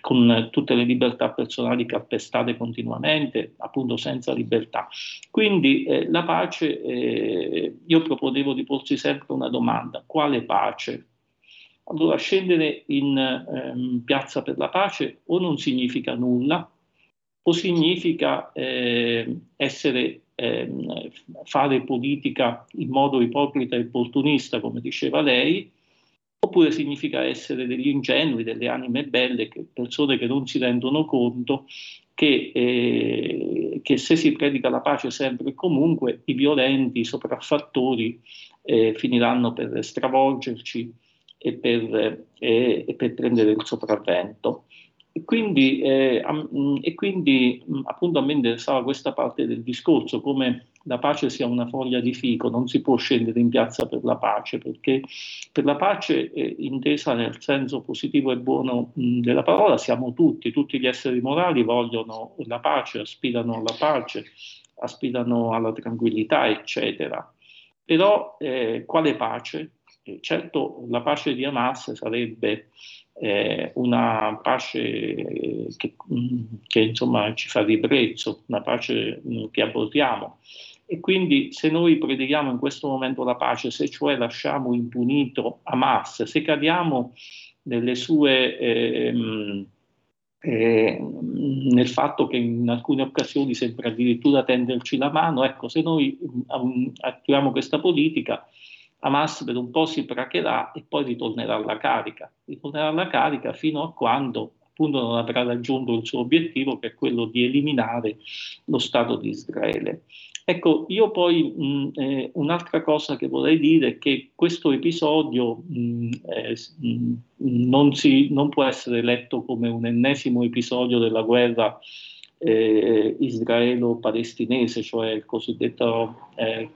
con tutte le libertà personali calpestate continuamente, appunto senza libertà. Quindi eh, la pace, eh, io proponevo di porsi sempre una domanda, quale pace? Allora scendere in ehm, piazza per la pace o non significa nulla, o significa eh, essere, ehm, fare politica in modo ipocrita e opportunista, come diceva lei, oppure significa essere degli ingenui, delle anime belle, che, persone che non si rendono conto che, eh, che, se si predica la pace sempre e comunque i violenti, i sopraffattori eh, finiranno per stravolgerci e per, eh, e per prendere il sopravvento. E quindi, eh, e quindi appunto a me interessava questa parte del discorso, come la pace sia una foglia di fico, non si può scendere in piazza per la pace, perché per la pace, eh, intesa nel senso positivo e buono mh, della parola, siamo tutti, tutti gli esseri morali vogliono la pace, aspirano alla pace, aspirano alla tranquillità, eccetera. Però eh, quale pace? Eh, certo, la pace di Hamas sarebbe eh, una pace che, che, insomma ci fa ribrezzo, una pace che aborriamo. E quindi se noi predichiamo in questo momento la pace, se cioè lasciamo impunito Hamas, se cadiamo nelle sue... Eh, eh, nel fatto che in alcune occasioni sembra addirittura tenderci la mano, ecco, se noi um, attuiamo questa politica, Hamas per un po' si pracherà e poi ritornerà alla carica, ritornerà alla carica fino a quando appunto non avrà raggiunto il suo obiettivo che è quello di eliminare lo Stato di Israele. Ecco, io poi mh, eh, un'altra cosa che vorrei dire è che questo episodio mh, eh, mh, non, si, non, può essere letto come un ennesimo episodio della guerra eh, israelo-palestinese, cioè il cosiddetto... Eh,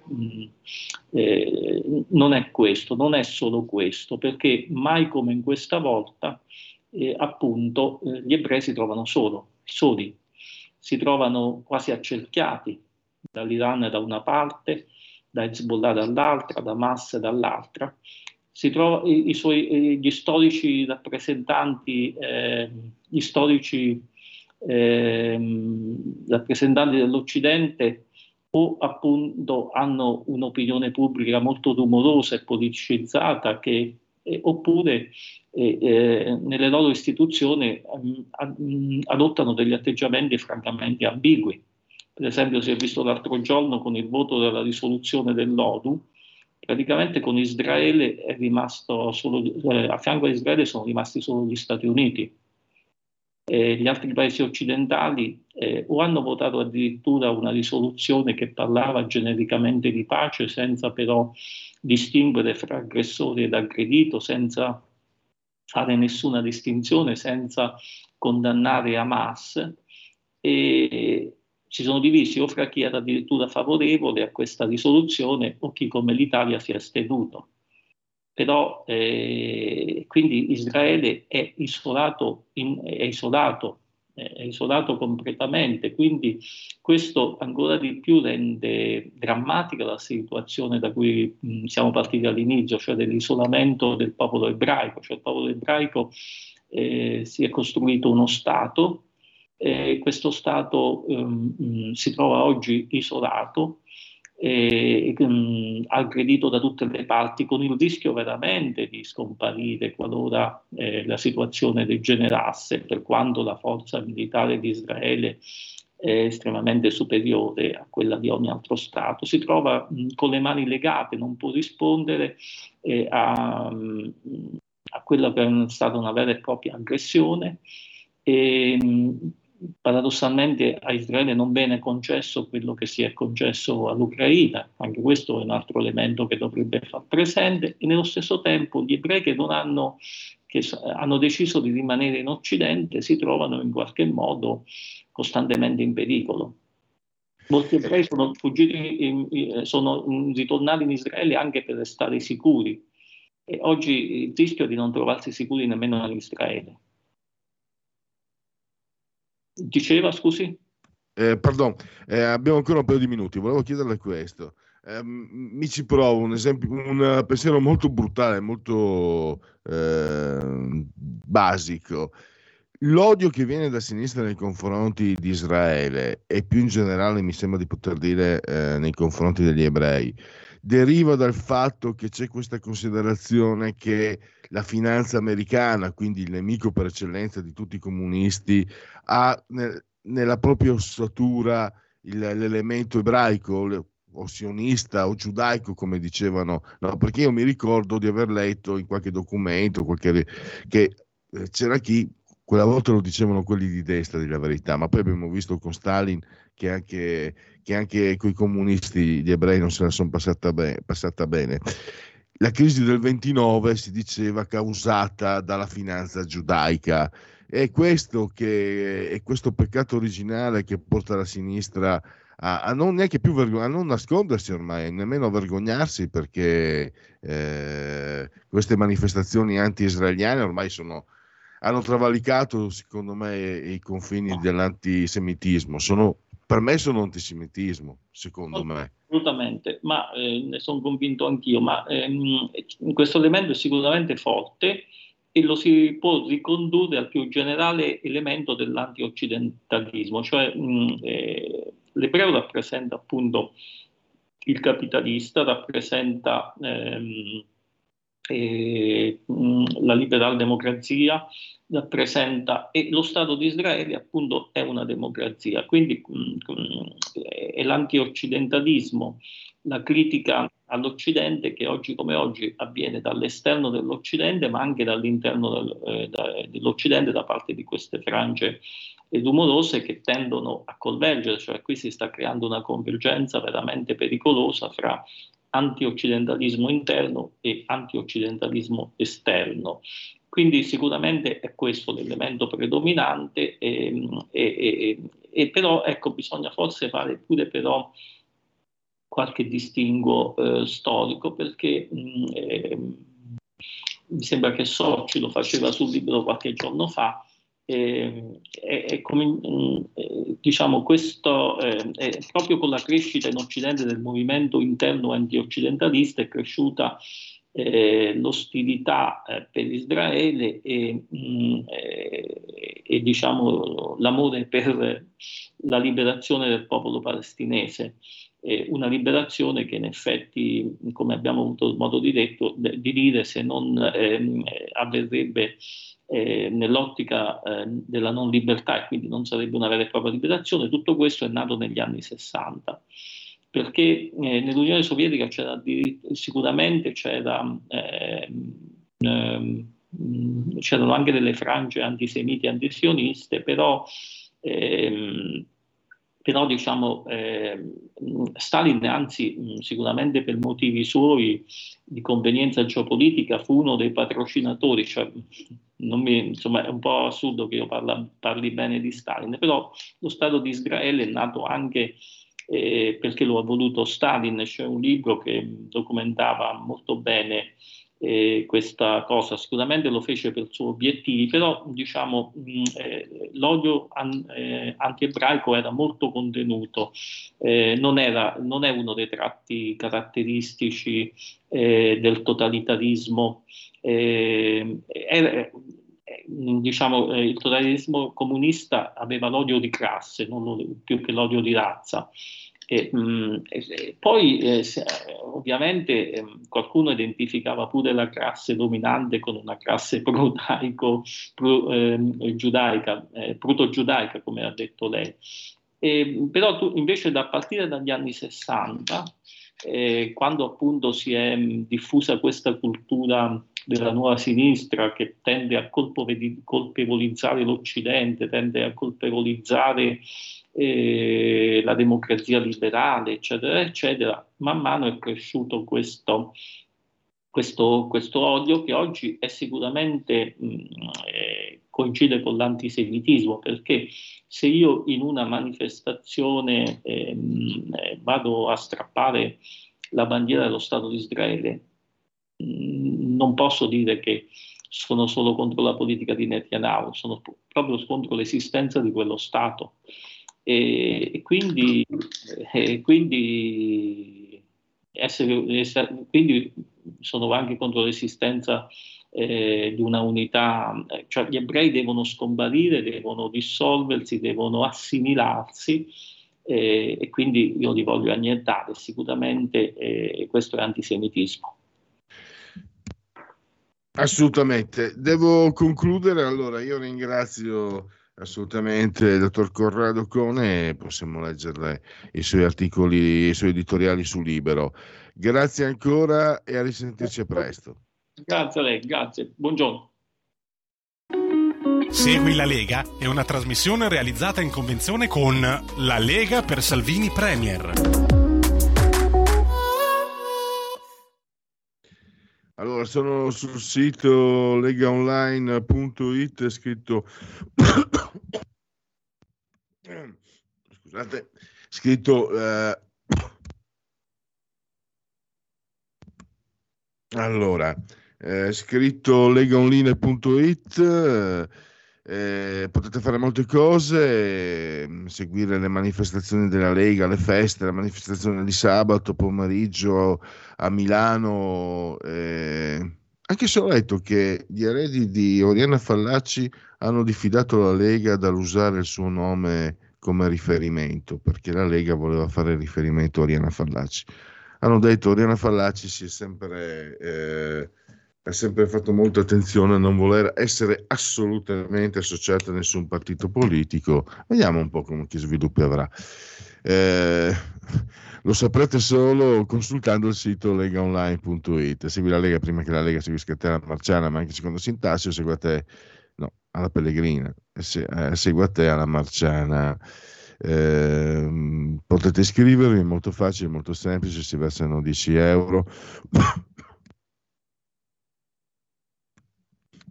eh, non è questo, non è solo questo, perché mai come in questa volta, eh, appunto, gli ebrei si trovano solo, soli, si trovano quasi accerchiati dall'Iran da una parte, da Hezbollah dall'altra, da Hamas dall'altra. Trova, i, i suoi, gli storici rappresentanti, eh, gli storici eh, rappresentanti dell'Occidente o appunto hanno un'opinione pubblica molto rumorosa e politicizzata che, eh, oppure eh, eh nelle loro istituzioni mh, adottano degli atteggiamenti francamente ambigui. Per esempio si è visto l'altro giorno con il voto della risoluzione dell'ONU, praticamente con Israele è rimasto solo, eh, a fianco a Israele sono rimasti solo gli Stati Uniti. E gli altri paesi occidentali eh, o hanno votato addirittura una risoluzione che parlava genericamente di pace senza però distinguere fra aggressore ed aggredito, senza fare nessuna distinzione senza condannare Hamas e si sono divisi o fra chi era addirittura favorevole a questa risoluzione o chi come l'Italia si è astenuto. Però eh, quindi Israele è isolato, in, è isolato è isolato completamente, quindi questo ancora di più rende drammatica la situazione da cui mh, siamo partiti all'inizio, cioè dell'isolamento del popolo ebraico, cioè il popolo ebraico eh, si è costruito uno Stato, e questo Stato um, si trova oggi isolato, eh, um, aggredito da tutte le parti, con il rischio veramente di scomparire qualora eh, la situazione degenerasse, per quanto la forza militare di Israele è estremamente superiore a quella di ogni altro Stato. Si trova mh, con le mani legate, non può rispondere eh, a, mh, a, quella che è stata una vera e propria aggressione. E, mh, paradossalmente a Israele non viene concesso quello che si è concesso all'Ucraina, anche questo è un altro elemento che dovrebbe far presente, e nello stesso tempo gli ebrei che, hanno, che hanno deciso di rimanere in Occidente si trovano in qualche modo costantemente in pericolo. Molti ebrei sono, fuggiti sono ritornati in Israele anche per restare sicuri e oggi il rischio di non trovarsi sicuri nemmeno in Israele. Diceva, scusi? Eh, pardon, eh, abbiamo ancora un paio di minuti, volevo chiederle questo. Eh, mi ci provo un esempio, un pensiero molto brutale, molto eh, basico. L'odio che viene da sinistra nei confronti di Israele e più in generale mi sembra di poter dire eh, nei confronti degli ebrei deriva dal fatto che c'è questa considerazione che la finanza americana, quindi il nemico per eccellenza di tutti i comunisti, ha nel, nella propria ossatura il, l'elemento ebraico o sionista o giudaico come dicevano. No, perché io mi ricordo di aver letto in qualche documento qualche, che eh, c'era chi quella volta lo dicevano quelli di destra, di la verità, ma poi abbiamo visto con Stalin che anche, che anche con i comunisti gli ebrei non se la sono passata, be- passata bene. La crisi del 29 si diceva causata dalla finanza giudaica. È questo, che, è questo peccato originale che porta la sinistra a, a, non vergogn- a non nascondersi ormai, nemmeno a vergognarsi perché eh, queste manifestazioni anti-israeliane ormai sono, hanno travalicato secondo me i confini dell'antisemitismo. Sono, per me sono antisemitismo, secondo me. Assolutamente, ma eh, ne sono convinto anch'io, ma ehm, questo elemento è sicuramente forte e lo si può ricondurre al più generale elemento dell'antioccidentalismo, cioè mh, eh, l'ebreo rappresenta appunto il capitalista, rappresenta ehm, eh, la liberal democrazia, rappresenta e lo Stato di Israele appunto è una democrazia, quindi mh, mh, è l'antioccidentalismo, la critica all'Occidente che oggi come oggi avviene dall'esterno dell'Occidente ma anche dall'interno del, eh, da, dell'Occidente da parte di queste frange rumorose che tendono a convergere, cioè qui si sta creando una convergenza veramente pericolosa fra antioccidentalismo interno e antioccidentalismo esterno. Quindi sicuramente è questo l'elemento predominante, e, e, e, e però ecco, bisogna forse fare pure però qualche distinguo eh, storico perché mh, eh, mi sembra che Sorci lo faceva sul libro qualche giorno fa, eh, è come, eh, diciamo, questo eh, proprio con la crescita in Occidente del movimento interno anti-occidentalista è cresciuta eh, l'ostilità eh, per Israele e, mh, mm, eh, e diciamo, l'amore per la liberazione del popolo palestinese. una liberazione che in effetti, come abbiamo avuto modo di, detto, di dire, se non ehm, avverrebbe eh, nell'ottica eh, della non libertà e quindi non sarebbe una vera e propria liberazione, tutto questo è nato negli anni 60 perché eh, nell'Unione Sovietica c'era sicuramente c'era, eh, eh, c'erano anche delle frange antisemiti e antisioniste, però, ehm, però diciamo eh, Stalin anzi sicuramente per motivi suoi di convenienza geopolitica fu uno dei patrocinatori, cioè, mi, insomma è un po' assurdo che io parla, parli bene di Stalin, però lo Stato di Israele è nato anche eh, perché lo ha voluto Stalin, c'è un libro che documentava molto bene eh, questa cosa, sicuramente lo fece per suoi obiettivi, però diciamo mh, eh, l'odio an, eh, anti-ebraico era molto contenuto, eh, non, era, non, è uno dei tratti caratteristici eh, del totalitarismo. Eh, era, diciamo, il totalitarismo comunista aveva l'odio di classe, non più che l'odio di razza. E, mh, mm, e, poi eh, se, ovviamente eh, qualcuno identificava pure la classe dominante con una classe protaico, pro, ehm, eh, giudaica, proto-giudaica come ha detto lei. E, però tu, invece da partire dagli anni 60, eh, quando appunto si è mm, diffusa questa cultura della nuova sinistra che tende a colpevolizzare l'Occidente, tende a colpevolizzare eh, la democrazia liberale, eccetera, eccetera, man mano è cresciuto questo, questo, questo odio che oggi è sicuramente mh, eh, coincide con l'antisemitismo, perché se io in una manifestazione eh, vado a strappare la bandiera dello Stato di Israele, mh, non posso dire che sono solo contro la politica di Netanyahu, sono proprio contro l'esistenza di quello Stato. E, e quindi, e quindi, essere, essere, quindi, sono anche contro l'esistenza eh, di una unità, cioè gli ebrei devono scomparire, devono dissolversi, devono assimilarsi eh, e quindi io li voglio annientare, sicuramente eh, questo è antisemitismo. Assolutamente. Devo concludere, allora io ringrazio Assolutamente, dottor Corrado Cone, possiamo leggere i suoi articoli, i suoi editoriali su Libero. Grazie ancora e a risentirci presto. Grazie a lei, grazie. Buongiorno. Segui la Lega è una trasmissione realizzata in convenzione con La Lega per Salvini Premier. Allora, sono sul sito legaonline.it, scritto scusate, scritto eh, allora, eh, scritto legaonline.it eh, potete fare molte cose, seguire le manifestazioni della Lega, le feste, la manifestazione di sabato pomeriggio a Milano. Eh, anche se ho letto che gli eredi di Oriana Fallaci hanno diffidato la Lega dall'usare il suo nome come riferimento, perché la Lega voleva fare riferimento a Oriana Fallaci. Hanno detto Oriana Fallaci si è sempre... Eh, ha sempre fatto molta attenzione a non voler essere assolutamente associata a nessun partito politico. Vediamo un po' come, che sviluppi avrà. Eh, lo saprete solo consultando il sito legaonline.it. Segui la Lega prima che la Lega seguisca te alla Marciana, ma anche secondo Sintassio, segui a te no, alla Pellegrina, se, eh, segui a te alla Marciana. Eh, potete iscrivervi, è molto facile, molto semplice, si versano 10 euro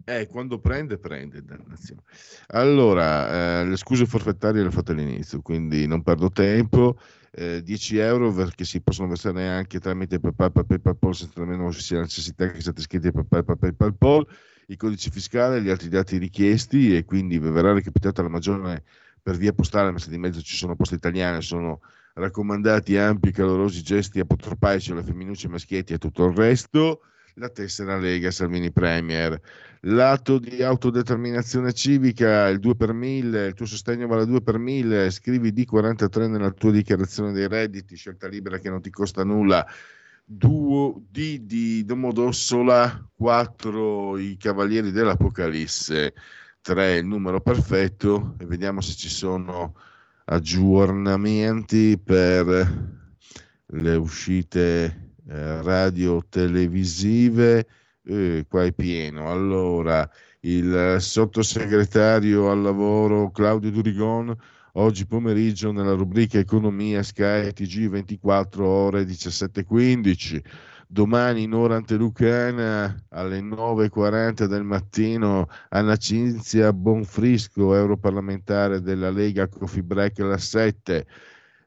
Eh, quando prende, prende. Dannazione. Allora, eh, le scuse forfettarie le ho fatte all'inizio, quindi non perdo tempo. Eh, 10 euro perché si possono versare anche tramite PayPal, PayPal, senza nemmeno ci sia necessità che siate iscritti a PayPal, PayPal, i codici fiscali e gli altri dati richiesti e quindi verrà recapitata la maggiore per via postale, ma se di mezzo ci sono poste italiane, sono raccomandati ampi e calorosi gesti apotropaici alle femminucce maschietti e tutto il resto la tessera Lega Salvini Premier. L'atto di autodeterminazione civica, il 2 per 1000, il tuo sostegno vale 2 per 1000, scrivi D43 nella tua dichiarazione dei redditi, scelta libera che non ti costa nulla. Duo D di Domodossola, 4 i Cavalieri dell'Apocalisse, 3 il numero perfetto e vediamo se ci sono aggiornamenti per le uscite eh, radio televisive, eh, qua è pieno. Allora, il sottosegretario al lavoro Claudio Durigon oggi pomeriggio nella rubrica Economia Sky TG 24 ore 17.15 domani in ora antelucana alle 9.40 del mattino Anna Cinzia Bonfrisco, europarlamentare della Lega Coffee Break alla 7.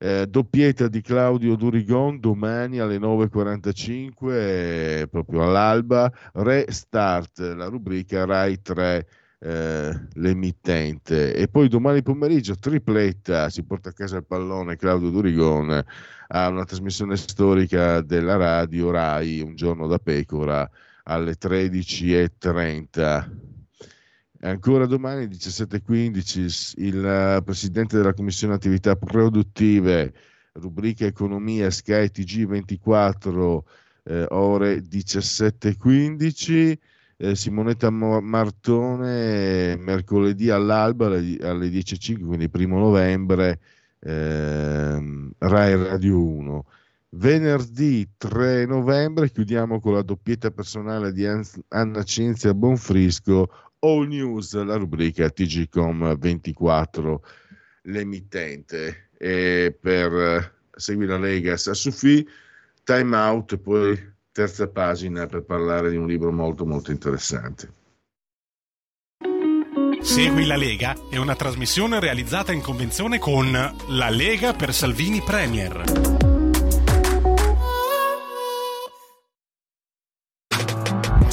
Eh, doppietta di Claudio Durigon domani alle 9.45, eh, proprio all'alba. Restart, la rubrica Rai 3 eh, l'emittente. E poi domani pomeriggio, tripletta, si porta a casa il pallone Claudio Durigon a una trasmissione storica della radio Rai, un giorno da pecora, alle 13.30. Ancora domani 17.15 il presidente della Commissione Attività Produttive, rubrica Economia Sky TG 24 eh, ore 17.15 eh, Simonetta Martone mercoledì all'alba alle, alle 10.05, quindi primo novembre, eh, Rai Radio 1. Venerdì 3 novembre chiudiamo con la doppietta personale di Anna Cinzia Bonfrisco, All News, la rubrica TGCom 24, l'emittente. E per seguire la Lega Sassufi, time out poi terza pagina per parlare di un libro molto molto interessante. Segui la Lega è una trasmissione realizzata in convenzione con La Lega per Salvini Premier.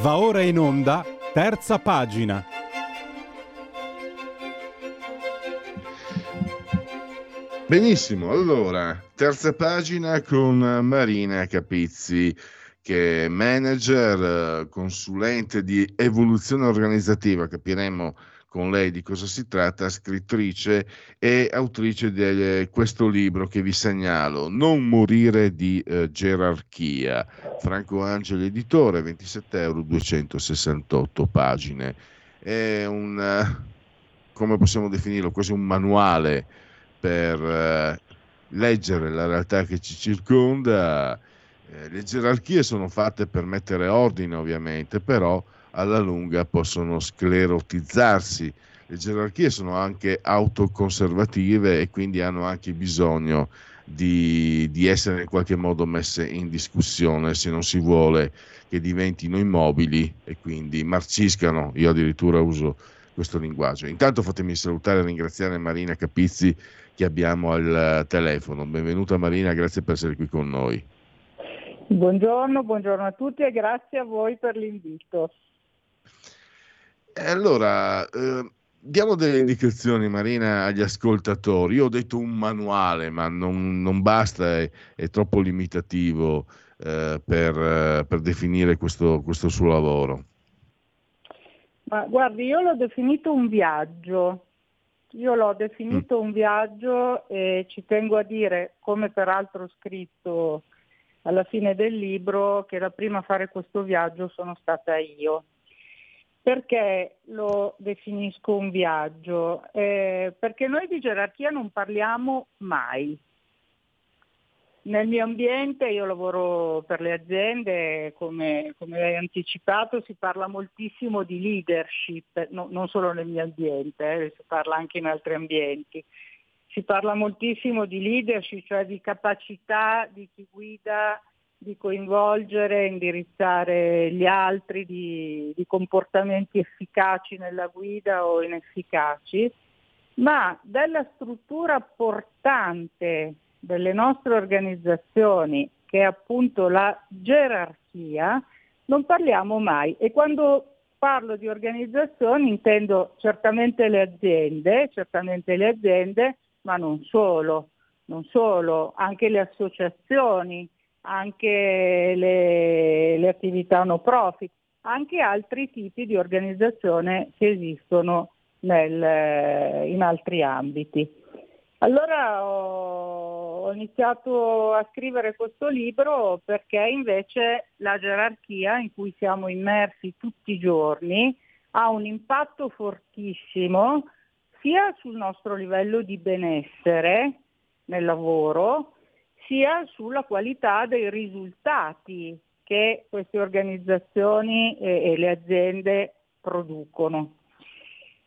Va ora in onda, terza pagina. Benissimo, allora, terza pagina con Marina Capizzi, che è manager, consulente di evoluzione organizzativa, capiremo con lei di cosa si tratta, scrittrice e autrice di questo libro che vi segnalo, Non morire di eh, gerarchia, Franco Angeli editore, 27 euro, 268 pagine. È un, eh, come possiamo definirlo, quasi un manuale per eh, leggere la realtà che ci circonda. Eh, le gerarchie sono fatte per mettere ordine, ovviamente, però alla lunga possono sclerotizzarsi. Le gerarchie sono anche autoconservative e quindi hanno anche bisogno di, di, essere in qualche modo messe in discussione se non si vuole che diventino immobili e quindi marciscano. Io addirittura uso questo linguaggio. Intanto fatemi salutare e ringraziare Marina Capizzi che abbiamo al telefono. Benvenuta Marina, grazie per essere qui con noi. Buongiorno, buongiorno a tutti e grazie a voi per l'invito. Allora, eh, diamo delle indicazioni, Marina, agli ascoltatori. Io ho detto un manuale, ma non, non basta, è, è, troppo limitativo eh, per, eh, per, definire questo, questo suo lavoro. Ma guardi, io l'ho definito un viaggio. Io l'ho definito mm. un viaggio e ci tengo a dire, come peraltro scritto alla fine del libro, che la prima a fare questo viaggio sono stata io. Perché lo definisco un viaggio? Eh, perché noi di gerarchia non parliamo mai. Nel mio ambiente, io lavoro per le aziende, come, come hai anticipato, si parla moltissimo di leadership, no, non solo nel mio ambiente, eh, si parla anche in altri ambienti. Si parla moltissimo di leadership, cioè di capacità di chi guida di coinvolgere, indirizzare gli altri, di, di comportamenti efficaci nella guida o inefficaci, ma della struttura portante delle nostre organizzazioni, che è appunto la gerarchia, non parliamo mai. E quando parlo di organizzazioni intendo certamente le aziende, certamente le aziende, ma non solo, non solo, anche le associazioni, anche le, le attività no profit, anche altri tipi di organizzazione che esistono nel, in altri ambiti. Allora ho, ho, iniziato a scrivere questo libro perché invece la gerarchia in cui siamo immersi tutti i giorni ha un impatto fortissimo sia sul nostro livello di benessere nel lavoro, sia sulla qualità dei risultati che queste organizzazioni e, le aziende producono.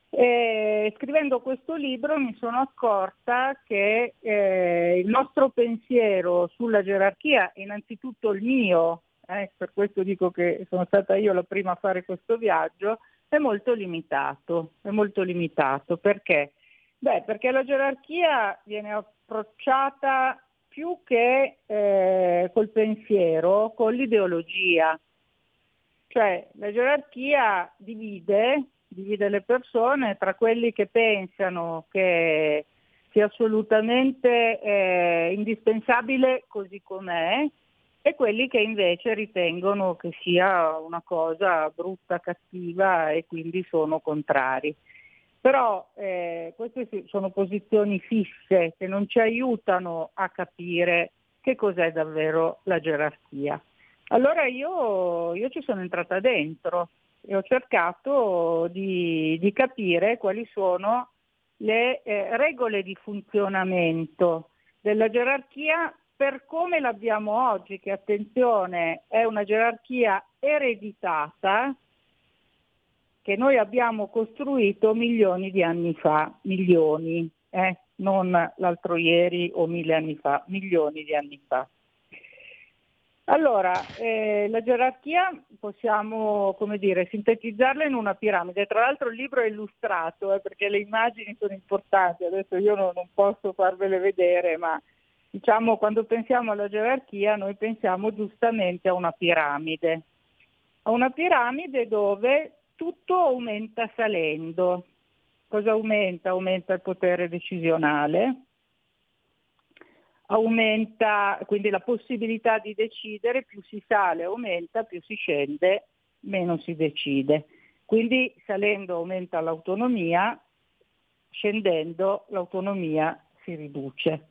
E, scrivendo questo libro mi sono accorta che eh, il nostro pensiero sulla gerarchia, innanzitutto il mio, eh, per questo dico che sono stata io la prima a fare questo viaggio, è molto limitato. È molto limitato perché? Beh, perché la gerarchia viene approcciata più che eh, col pensiero, con l'ideologia. Cioè la gerarchia divide, divide le persone tra quelli che pensano che sia assolutamente eh, indispensabile così com'è e quelli che invece ritengono che sia una cosa brutta, cattiva e quindi sono contrari. Però eh, queste sono posizioni fisse che non ci aiutano a capire che cos'è davvero la gerarchia. Allora io, io ci sono entrata dentro e ho cercato di, di capire quali sono le eh, regole di funzionamento della gerarchia per come l'abbiamo oggi, che attenzione è una gerarchia ereditata, che noi abbiamo costruito milioni di anni fa, milioni, eh? non l'altro ieri o mille anni fa, milioni di anni fa. Allora, eh, la gerarchia possiamo, dire, sintetizzarla in una piramide. Tra l'altro il libro è illustrato eh, perché le immagini sono importanti, adesso io non, non posso farvele vedere, ma diciamo quando pensiamo alla gerarchia noi pensiamo giustamente a una piramide a una piramide dove tutto aumenta salendo. Cosa aumenta? Aumenta il potere decisionale, aumenta quindi la possibilità di decidere, più si sale aumenta, più si scende, meno si decide. Quindi salendo aumenta l'autonomia, scendendo l'autonomia si riduce.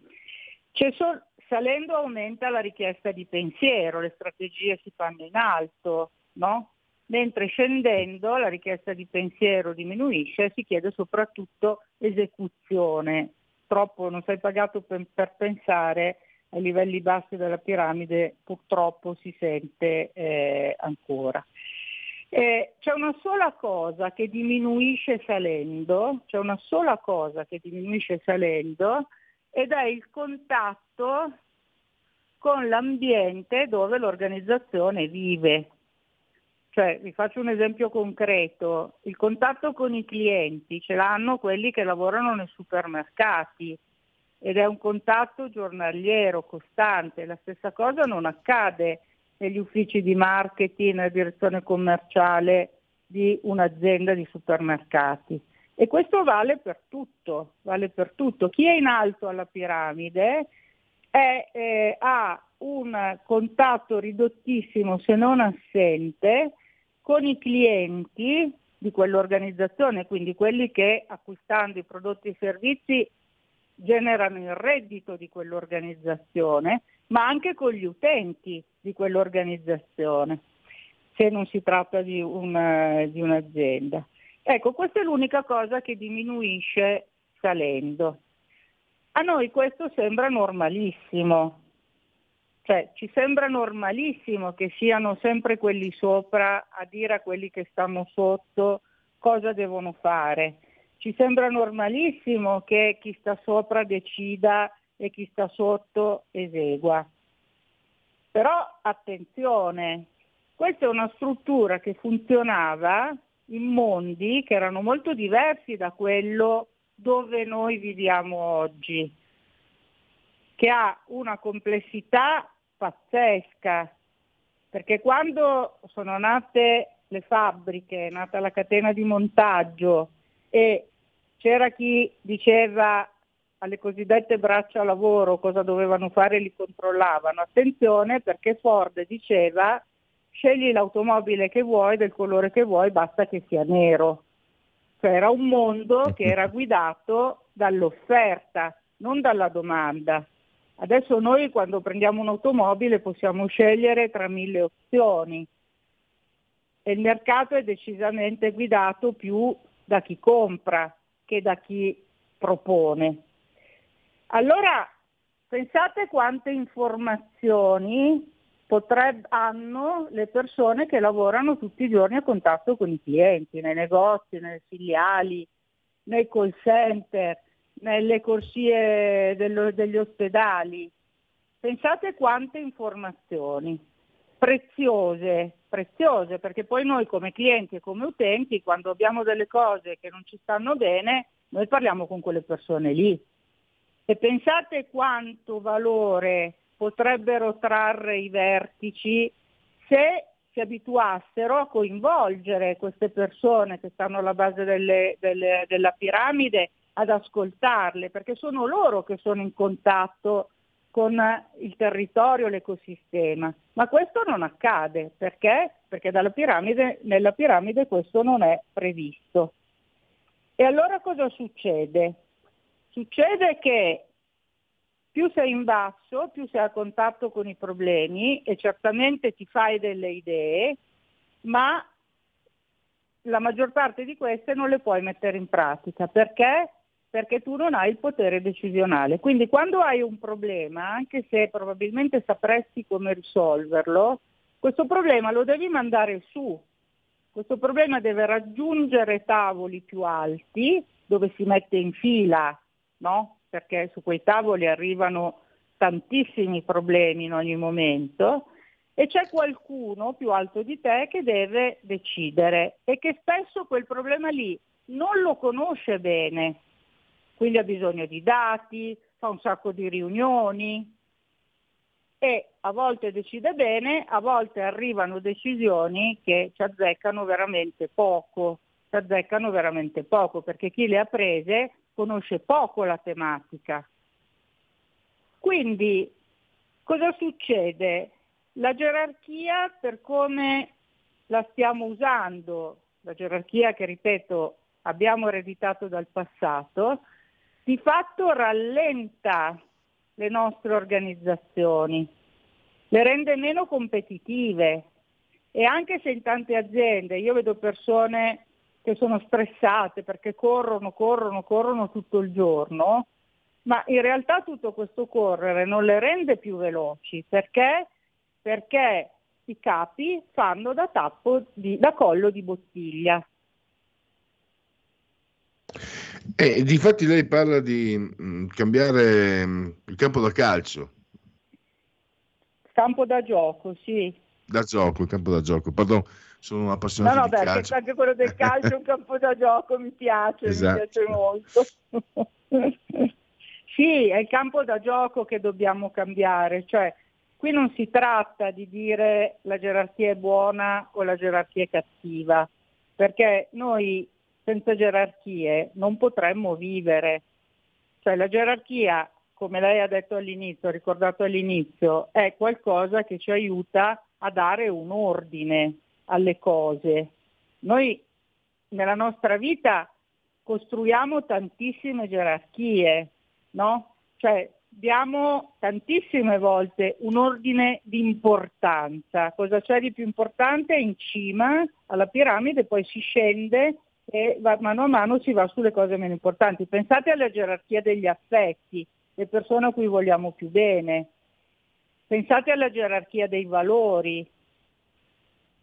Sol- salendo aumenta la richiesta di pensiero, le strategie si fanno in alto, no? Mentre scendendo la richiesta di pensiero diminuisce e si chiede soprattutto esecuzione. Troppo non sei pagato per, per pensare ai livelli bassi della piramide purtroppo si sente eh, ancora. Eh, c'è una sola cosa che diminuisce salendo, c'è una sola cosa che diminuisce salendo ed è il contatto con l'ambiente dove l'organizzazione vive. Cioè, vi faccio un esempio concreto, il contatto con i clienti ce l'hanno quelli che lavorano nei supermercati ed è un contatto giornaliero, costante. La stessa cosa non accade negli uffici di marketing, nella direzione commerciale di un'azienda di supermercati. E questo vale per tutto, vale per tutto. Chi è in alto alla piramide è, eh, ha un contatto ridottissimo, se non assente, con i clienti di quell'organizzazione, quindi quelli che acquistando i prodotti e i servizi generano il reddito di quell'organizzazione, ma anche con gli utenti di quell'organizzazione, se non si tratta di, un, di un'azienda. Ecco, questa è l'unica cosa che diminuisce salendo. A noi questo sembra normalissimo, cioè ci sembra normalissimo che siano sempre quelli sopra a dire a quelli che stanno sotto cosa devono fare. Ci sembra normalissimo che chi sta sopra decida e chi sta sotto esegua. Però attenzione, questa è una struttura che funzionava in mondi che erano molto diversi da quello dove noi viviamo oggi, che ha una complessità pazzesca, perché quando sono nate le fabbriche, è nata la catena di montaggio e c'era chi diceva alle cosiddette braccia lavoro cosa dovevano fare li controllavano. Attenzione perché Ford diceva scegli l'automobile che vuoi, del colore che vuoi, basta che sia nero. Cioè era un mondo che era guidato dall'offerta, non dalla domanda. Adesso noi quando prendiamo un'automobile possiamo scegliere tra mille opzioni e il mercato è decisamente guidato più da chi compra che da chi propone. Allora pensate quante informazioni potreb- hanno le persone che lavorano tutti i giorni a contatto con i clienti, nei negozi, nelle filiali, nei call center, nelle corsie dello, degli ospedali. Pensate quante informazioni preziose, preziose, perché poi noi come clienti e come utenti, quando abbiamo delle cose che non ci stanno bene, noi parliamo con quelle persone lì. E pensate quanto valore potrebbero trarre i vertici se si abituassero a coinvolgere queste persone che stanno alla base delle, delle, della piramide ad ascoltarle, perché sono loro che sono in contatto con il territorio, l'ecosistema. Ma questo non accade, perché? Perché piramide, nella piramide questo non è previsto. E allora cosa succede? Succede che più sei in basso, più sei a contatto con i problemi e certamente ti fai delle idee, ma la maggior parte di queste non le puoi mettere in pratica. Perché? Perché tu non hai il potere decisionale. Quindi quando hai un problema, anche se probabilmente sapresti come risolverlo, questo problema lo devi mandare su. Questo problema deve raggiungere tavoli più alti dove si mette in fila, no? perché su quei tavoli arrivano tantissimi problemi in ogni momento e c'è qualcuno più alto di te che deve decidere e che spesso quel problema lì non lo conosce bene, quindi ha bisogno di dati, fa un sacco di riunioni e a volte decide bene, a volte arrivano decisioni che ci azzeccano veramente poco, ci azzeccano veramente poco, perché chi le ha prese conosce poco la tematica. Quindi cosa succede? La gerarchia per come la stiamo usando, la gerarchia che ripeto abbiamo ereditato dal passato, di fatto rallenta le nostre organizzazioni, le rende meno competitive e anche se in tante aziende io vedo persone che sono stressate perché corrono, corrono, corrono tutto il giorno, ma in realtà tutto questo correre non le rende più veloci perché, perché i capi fanno da tappo di, da collo di bottiglia. E difatti lei parla di mh, cambiare mh, il campo da calcio. Campo da gioco, sì. Da gioco, il campo da gioco. Pardon, sono un appassionato no, no, di beh, calcio. anche quello del calcio è un campo da gioco, mi piace, Esatto. mi piace molto. sì, è il campo da gioco che dobbiamo cambiare, cioè qui non si tratta di dire la gerarchia è buona o la gerarchia è cattiva, perché noi senza gerarchie non potremmo vivere. Cioè la gerarchia, come lei ha detto all'inizio, ha ricordato all'inizio, è qualcosa che ci aiuta a dare un ordine alle cose. Noi nella nostra vita costruiamo tantissime gerarchie, no? Cioè diamo tantissime volte un ordine di importanza. Cosa c'è di più importante? In cima alla piramide, poi si scende e va- mano a mano si va sulle cose meno importanti. Pensate alla gerarchia degli affetti, le persone a cui vogliamo più bene. Pensate alla gerarchia dei valori,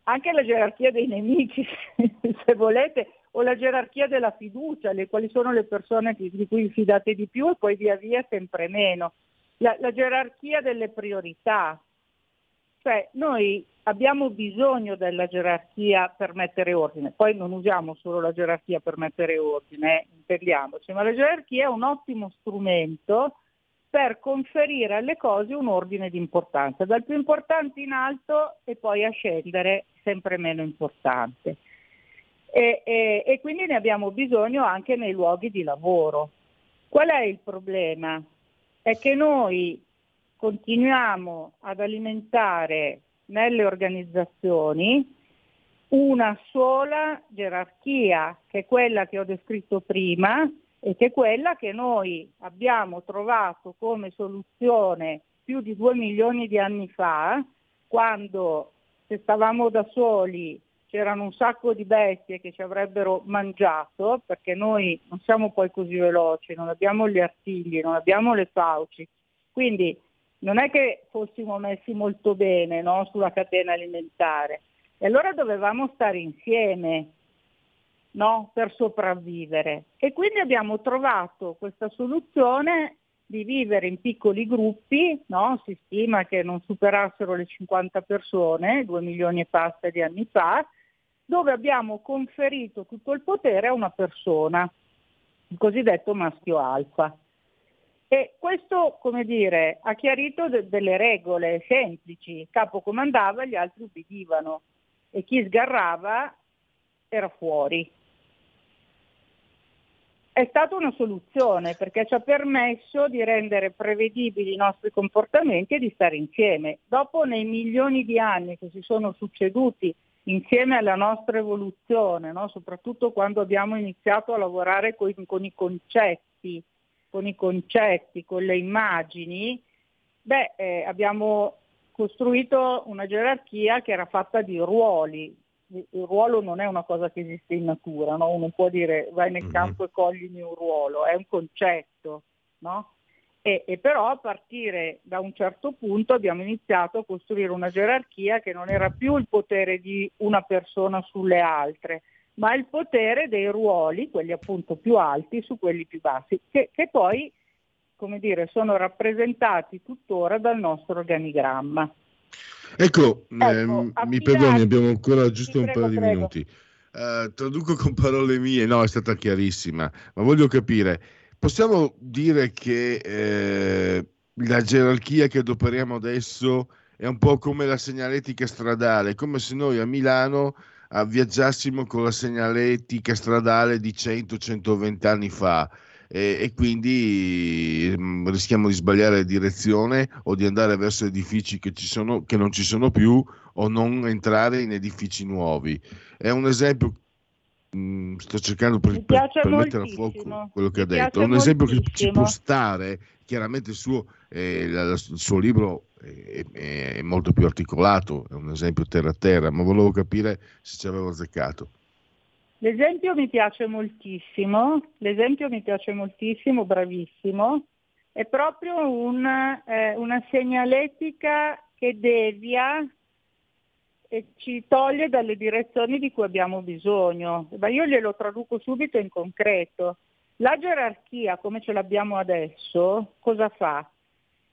anche la gerarchia dei nemici, se volete, o la gerarchia della fiducia, le, quali sono le persone di, cui fidate di più e poi via via sempre meno. La, la gerarchia delle priorità. Cioè noi abbiamo bisogno della gerarchia per mettere ordine, poi non usiamo solo la gerarchia per mettere ordine, eh, intendiamoci, ma la gerarchia è un ottimo strumento per conferire alle cose un ordine di importanza, dal più importante in alto e poi a scendere sempre meno importante. E, e- e quindi ne abbiamo bisogno anche nei luoghi di lavoro. Qual è il problema? È che noi continuiamo ad alimentare nelle organizzazioni una sola gerarchia, che è quella che ho descritto prima e che è quella che noi abbiamo trovato come soluzione più di due milioni di anni fa, quando se stavamo da soli c'erano un sacco di bestie che ci avrebbero mangiato, perché noi non siamo poi così veloci, non abbiamo gli artigli, non abbiamo le fauci, quindi non è che fossimo messi molto bene no, sulla catena alimentare. E allora dovevamo stare insieme no, per sopravvivere. E quindi abbiamo trovato questa soluzione di vivere in piccoli gruppi, no? si stima che non superassero le 50 persone, 2 milioni e passa di anni fa, dove abbiamo conferito tutto il potere a una persona, il cosiddetto maschio alfa. E questo, come dire, ha chiarito de- delle regole semplici. Il capo comandava, gli altri ubbidivano e chi sgarrava era fuori. È stata una soluzione perché ci ha permesso di rendere prevedibili i nostri comportamenti e di stare insieme. Dopo, nei milioni di anni che si sono succeduti insieme alla nostra evoluzione, no? soprattutto quando abbiamo iniziato a lavorare coi- con i concetti, con i concetti, con le immagini, beh, eh, abbiamo costruito una gerarchia che era fatta di ruoli. Il ruolo non è una cosa che esiste in natura, no? uno può dire vai nel campo e coglimi un ruolo, è un concetto, no? E, e però a partire da un certo punto abbiamo iniziato a costruire una gerarchia che non era più il potere di una persona sulle altre, ma il potere dei ruoli, quelli appunto più alti su quelli più bassi, che, che poi, come dire, sono rappresentati tuttora dal nostro organigramma. Ecco, Ecco, ehm, mi perdoni, abbiamo ancora giusto un prego, paio di prego. minuti. Eh, traduco con parole mie, no, è stata chiarissima, ma voglio capire, possiamo dire che eh, la gerarchia che adoperiamo adesso è un po' come la segnaletica stradale, come se noi a Milano viaggiassimo con la segnaletica stradale di 100-120 anni fa e, e quindi mh, mm, rischiamo di sbagliare direzione o di andare verso edifici che, ci sono, che non ci sono più o non entrare in edifici nuovi. È un esempio mm, sto cercando per, per, per mettere a fuoco quello che ha detto. È un esempio che ci può stare, chiaramente il suo, eh, il suo libro è, è, molto più articolato, è un esempio terra a terra, ma volevo capire se ci avevo azzeccato. L'esempio mi piace moltissimo, l'esempio mi piace moltissimo, bravissimo, è proprio un, eh, una segnaletica che devia e ci toglie dalle direzioni di cui abbiamo bisogno. Ma io glielo traduco subito in concreto. La gerarchia come ce l'abbiamo adesso cosa fa?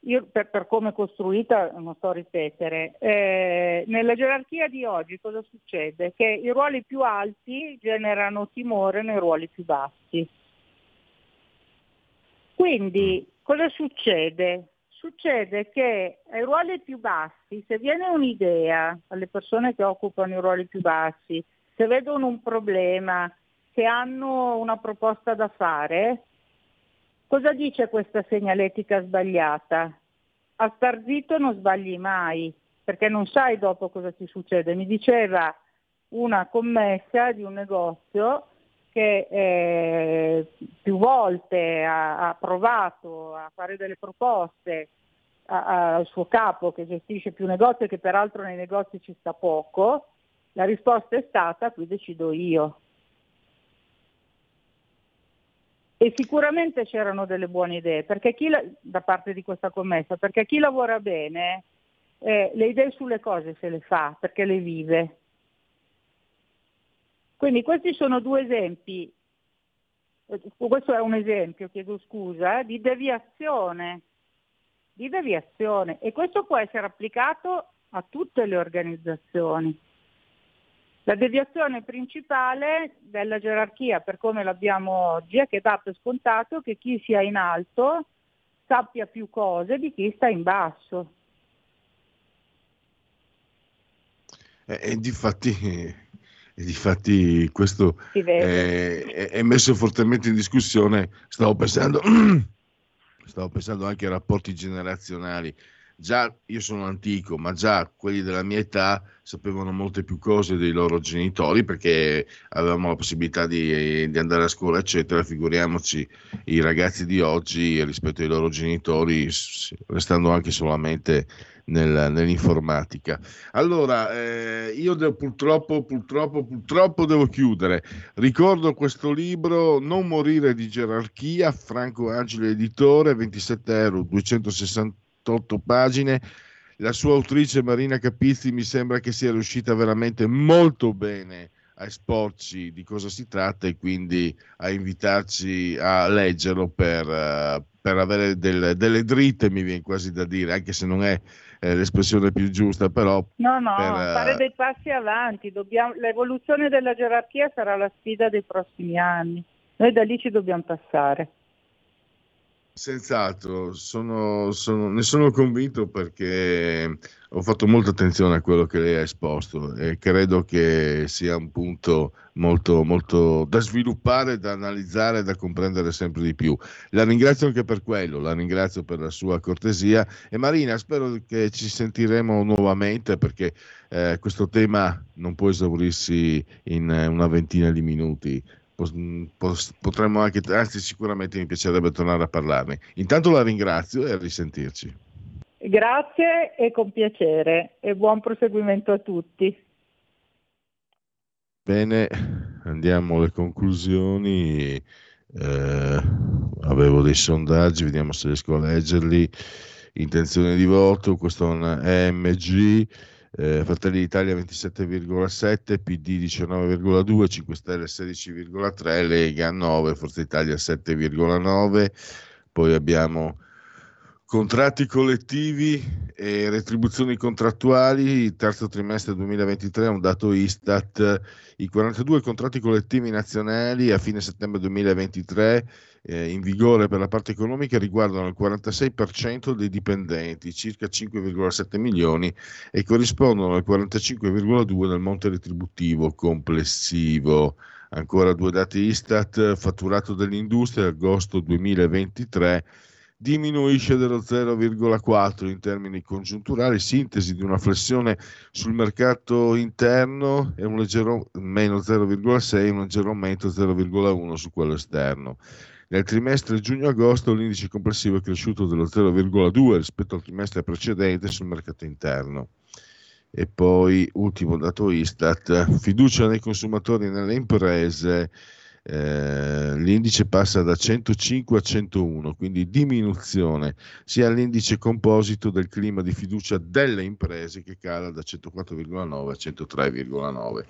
Io per, per, come è costruita non sto a ripetere, eh, nella gerarchia di oggi cosa succede? Che i ruoli più alti generano timore nei ruoli più bassi. Quindi cosa succede? Succede che ai ruoli più bassi, se viene un'idea alle persone che occupano i ruoli più bassi, se vedono un problema, se hanno una proposta da fare, Cosa dice questa segnaletica sbagliata? A star zitto non sbagli mai, perché non sai dopo cosa ti succede. Mi diceva una commessa di un negozio che eh, più volte ha, ha, provato a fare delle proposte a, a, al suo capo che gestisce più negozi e che peraltro nei negozi ci sta poco, la risposta è stata qui decido io. E sicuramente c'erano delle buone idee, la, da parte di questa commessa, perché chi lavora bene eh, le idee sulle cose se le fa, perché le vive. Quindi questi sono due esempi, eh, questo è un esempio, chiedo scusa, eh, di deviazione, di deviazione e questo può essere applicato a tutte le organizzazioni. La deviazione principale della gerarchia, per come l'abbiamo oggi, è che dà per scontato che chi sia in alto sappia più cose di chi sta in basso. E, e difatti, e difatti questo è, è, messo fortemente in discussione. Stavo pensando, stavo pensando anche ai rapporti generazionali già io sono antico, ma già quelli della mia età sapevano molte più cose dei loro genitori perché avevamo la possibilità di, di, andare a scuola, eccetera. Figuriamoci i ragazzi di oggi rispetto ai loro genitori, restando anche solamente nel, nell'informatica. Allora, eh, io devo, purtroppo, purtroppo, purtroppo devo chiudere. Ricordo questo libro, Non morire di gerarchia, Franco Angeli editore, 27 euro, 260 28 pagine. La sua autrice Marina Capizzi mi sembra che sia riuscita veramente molto bene a esporci di cosa si tratta e quindi a invitarci a leggerlo per, uh, per avere del, delle dritte, mi viene quasi da dire, anche se non è eh, l'espressione più giusta, però... No, no, per, uh, fare dei passi avanti, dobbiamo, l'evoluzione della gerarchia sarà la sfida dei prossimi anni, noi da lì ci dobbiamo passare. Senz'altro, sono, sono, ne sono convinto perché ho fatto molta attenzione a quello che lei ha esposto e credo che sia un punto molto, molto da sviluppare, da analizzare, da comprendere sempre di più. La ringrazio anche per quello, la ringrazio per la sua cortesia e Marina, spero che ci sentiremo nuovamente perché eh, questo tema non può esaurirsi in una ventina di minuti potremmo anche, anzi sicuramente mi piacerebbe tornare a parlarne. Intanto la ringrazio e a risentirci. Grazie e con piacere e buon proseguimento a tutti. Bene, andiamo alle conclusioni. Eh, avevo dei sondaggi, vediamo se riesco a leggerli. Intenzione di voto, questo è un EMG eh, Fratelli d'Italia 27,7, PD 19,2, 5 Stelle 16,3, Lega 9, Forza Italia 7,9, poi abbiamo Contratti collettivi e retribuzioni contrattuali, terzo trimestre 2023, un dato Istat, i 42 contratti collettivi nazionali a fine settembre 2023 eh, in vigore per la parte economica riguardano il 46% dei dipendenti, circa 5,7 milioni, e corrispondono al 45,2 del monte retributivo complessivo. Ancora due dati Istat, fatturato dell'industria agosto 2023 diminuisce dello 0,4 in termini congiunturali, sintesi di una flessione sul mercato interno e un leggero meno 0,6 un leggero aumento 0,1 su quello esterno. Nel trimestre giugno-agosto l'indice complessivo è cresciuto dello 0,2 rispetto al trimestre precedente sul mercato interno. E poi, ultimo dato Istat, fiducia nei consumatori e nelle imprese eh, l'indice passa da 105 a 101, quindi diminuzione sia all'indice composito del clima di fiducia delle imprese che cala da 104,9 a 103,9.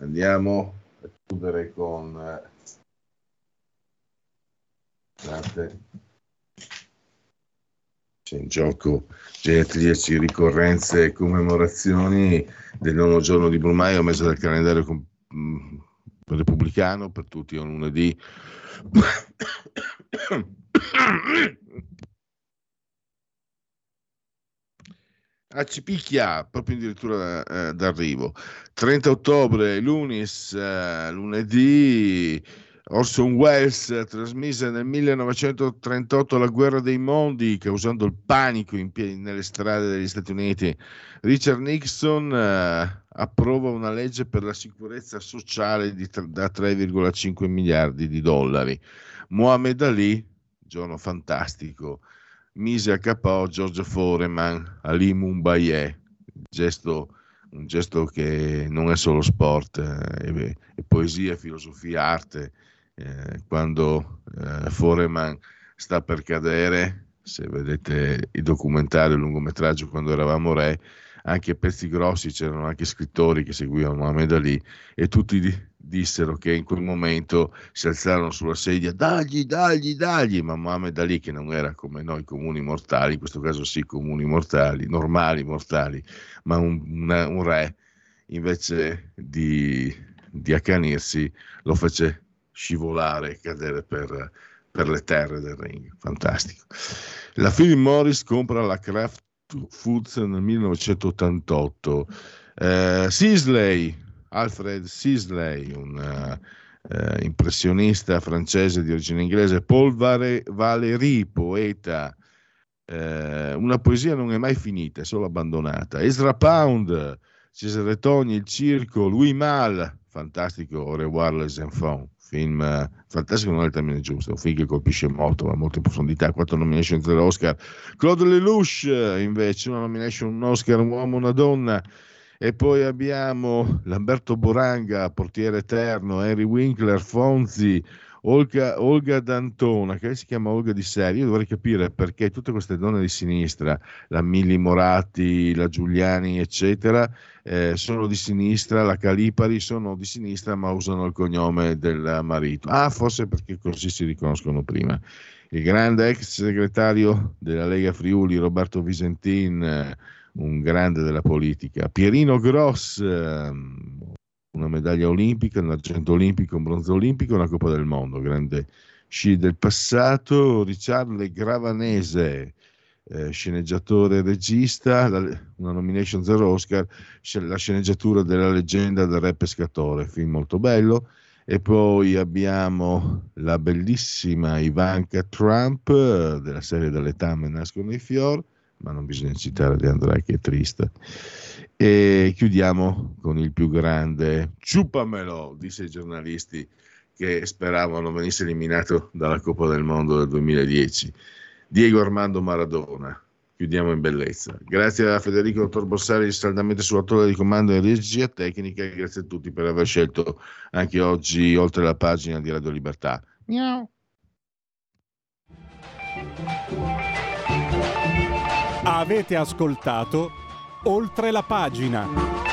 Andiamo a chiudere con... Scusate. C'è in gioco genetriaci, ricorrenze e commemorazioni del nono giorno di Brumaio, mese del calendario com- mm, repubblicano per tutti è un lunedì. A Cipicchia, proprio addirittura eh, d'arrivo. 30 ottobre, lunis, eh, lunedì, Orson Welles trasmise nel 1938 La guerra dei mondi, causando il panico piedi, nelle strade degli Stati Uniti. Richard Nixon eh, approva una legge per la sicurezza sociale di, da 3,5 miliardi di dollari. Mohamed Ali, giorno fantastico, mise a capo Giorgio Foreman, Ali Mumbaye, gesto, un gesto che non è solo sport, eh, è, poesia, filosofia, arte eh, quando eh, Foreman sta per cadere, se vedete i documentari, il lungometraggio quando eravamo re, anche pezzi grossi, c'erano anche scrittori che seguivano Mohamed Ali e tutti di, dissero che in quel momento si alzarono sulla sedia, dagli, dagli, dagli, ma Mohamed Ali che non era come noi comuni mortali, in questo caso sì comuni mortali, normali mortali, ma un, una, un re, invece di, di accanirsi, lo fece scivolare e cadere per, per, le terre del ring. Fantastico. La Philip Morris compra la Kraft Foods nel 1988. Eh, Sisley, Alfred Sisley, un uh, impressionista francese di origine inglese, Paul Valéry, poeta. Eh, una poesia non è mai finita, è solo abbandonata. Ezra Pound, Cesare Togni, Il Circo, Louis Mal, fantastico Au revoir les enfants film eh, fantastico non è il termine giusto, un film che colpisce molto, ha molte profondità, quattro nomination dell'Oscar. Claude Lelouch invece, una nomination, un Oscar, un uomo, una donna. E poi abbiamo Lamberto Boranga, portiere eterno, Henry Winkler, Fonzi, Olga, Olga D'Antona, che si chiama Olga di serie, io dovrei capire perché tutte queste donne di sinistra, la Milli Moratti, la Giuliani, eccetera, eh, sono di sinistra, la Calipari sono di sinistra ma usano il cognome del marito. Ah, forse perché così si riconoscono prima. Il grande ex segretario della Lega Friuli, Roberto Visentin, un grande della politica, Pierino Gross, ehm, una medaglia olimpica, un argento olimpico, un bronzo olimpico, una Coppa del Mondo, grande sci del passato, Ricciardo Gravanese, eh, sceneggiatore e regista, la, una nomination zero Oscar, la sceneggiatura della leggenda del re pescatore, film molto bello, e poi abbiamo la bellissima Ivanka Trump eh, della serie Dalle tame nascono i fior, ma non bisogna citare di Andrea che è triste. E chiudiamo con il più grande, ciupamelo, disse ai giornalisti che speravano venisse eliminato dalla Coppa del Mondo del 2010. Diego Armando Maradona. Chiudiamo in bellezza. Grazie a Federico Dottor Borsari, saldamente sull'attore di comando e regia tecnica. Grazie a tutti per aver scelto anche oggi, oltre la pagina di Radio Libertà. Miau. Avete ascoltato oltre la pagina.